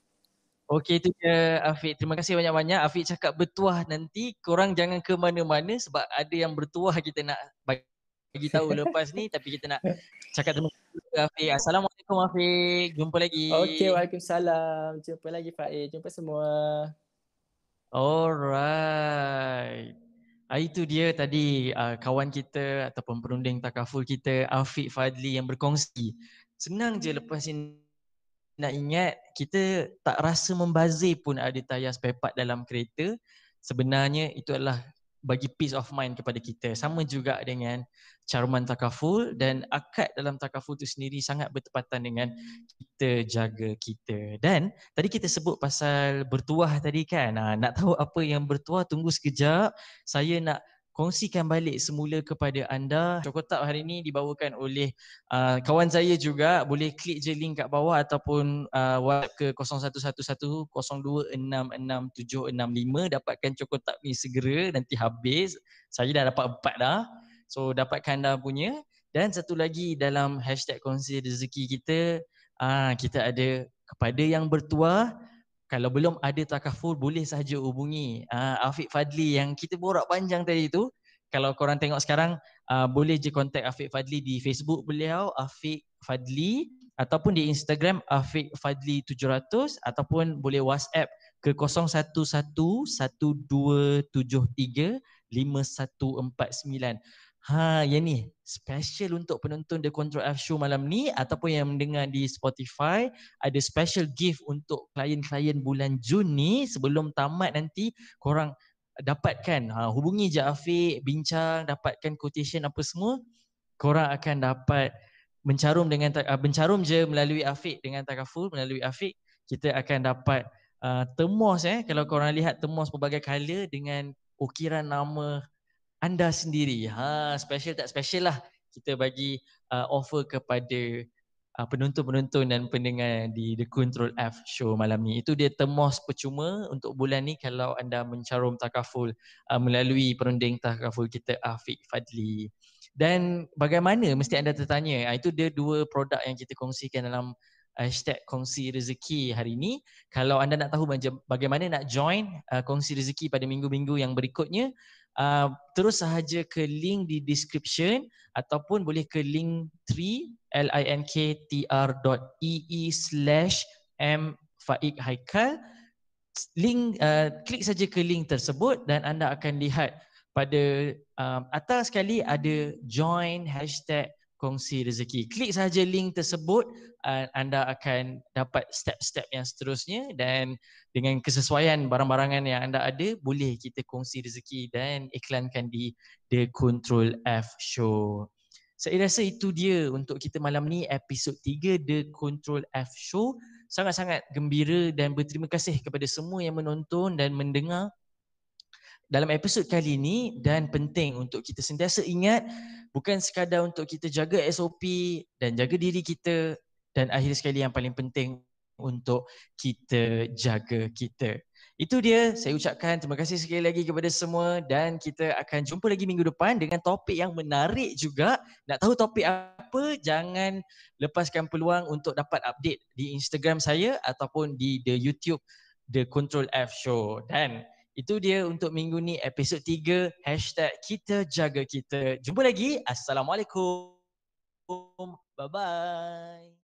Okey itu dia Afiq. Terima kasih banyak-banyak. Afiq cakap bertuah nanti. Korang jangan ke mana-mana sebab ada yang bertuah kita nak bagi tahu lepas ni tapi kita nak cakap terima kasih Afiq. Assalamualaikum Afiq. Jumpa lagi. Okey, Waalaikumsalam. Jumpa lagi Faik. Jumpa semua. Alright. Ah, itu dia tadi uh, kawan kita ataupun perunding takaful kita Afiq Fadli yang berkongsi. Senang je lepas ni nak ingat kita tak rasa membazir pun ada tayar spare part dalam kereta. Sebenarnya itu adalah bagi peace of mind kepada kita. Sama juga dengan caruman takaful dan akad dalam takaful itu sendiri sangat bertepatan dengan kita jaga kita. Dan tadi kita sebut pasal bertuah tadi kan. Ha, nak tahu apa yang bertuah tunggu sekejap. Saya nak kongsikan balik semula kepada anda. Cokotap hari ini dibawakan oleh uh, kawan saya juga. Boleh klik je link kat bawah ataupun uh, WhatsApp ke 0111-02666765 dapatkan cokotap ni segera nanti habis. Saya dah dapat empat dah. So dapatkan dah punya. Dan satu lagi dalam hashtag kongsi rezeki kita, uh, kita ada kepada yang bertuah kalau belum ada takaful boleh sahaja hubungi uh, Afiq Fadli yang kita borak panjang tadi tu. Kalau korang tengok sekarang uh, boleh je contact Afiq Fadli di Facebook beliau Afiq Fadli ataupun di Instagram Afiq Fadli 700 ataupun boleh WhatsApp ke 0111235149. Ha, yang ni. Special untuk penonton The Control F Show malam ni ataupun yang mendengar di Spotify ada special gift untuk klien-klien bulan Jun ni. Sebelum tamat nanti korang dapatkan ha, hubungi je Afiq bincang dapatkan quotation apa semua korang akan dapat mencarum dengan uh, mencarum je melalui Afiq dengan takaful melalui Afiq. Kita akan dapat uh, temos eh. Kalau korang lihat temos pelbagai color dengan ukiran nama anda sendiri. Ha, special tak special lah. Kita bagi uh, offer kepada uh, penonton-penonton dan pendengar di The Control F show malam ni. Itu dia temos percuma untuk bulan ni kalau anda mencarum takaful uh, melalui perunding takaful kita Afiq Fadli. Dan bagaimana mesti anda tertanya, uh, itu dia dua produk yang kita kongsikan dalam hashtag kongsi rezeki hari ini. Kalau anda nak tahu bagaimana nak join uh, kongsi rezeki pada minggu-minggu yang berikutnya, uh, terus sahaja ke link di description ataupun boleh ke link 3 linktr.ee slash m faik haikal. Link uh, klik saja ke link tersebut dan anda akan lihat pada um, atas sekali ada join hashtag kongsi rezeki. Klik saja link tersebut uh, anda akan dapat step-step yang seterusnya dan dengan kesesuaian barang-barangan yang anda ada boleh kita kongsi rezeki dan iklankan di The Control F Show. Saya rasa itu dia untuk kita malam ni episod 3 The Control F Show. Sangat-sangat gembira dan berterima kasih kepada semua yang menonton dan mendengar dalam episod kali ini dan penting untuk kita sentiasa ingat bukan sekadar untuk kita jaga SOP dan jaga diri kita dan akhir sekali yang paling penting untuk kita jaga kita. Itu dia saya ucapkan terima kasih sekali lagi kepada semua dan kita akan jumpa lagi minggu depan dengan topik yang menarik juga. Nak tahu topik apa jangan lepaskan peluang untuk dapat update di Instagram saya ataupun di the YouTube The Control F Show dan itu dia untuk minggu ni episod 3 Hashtag kita jaga kita. Jumpa lagi. Assalamualaikum. Bye bye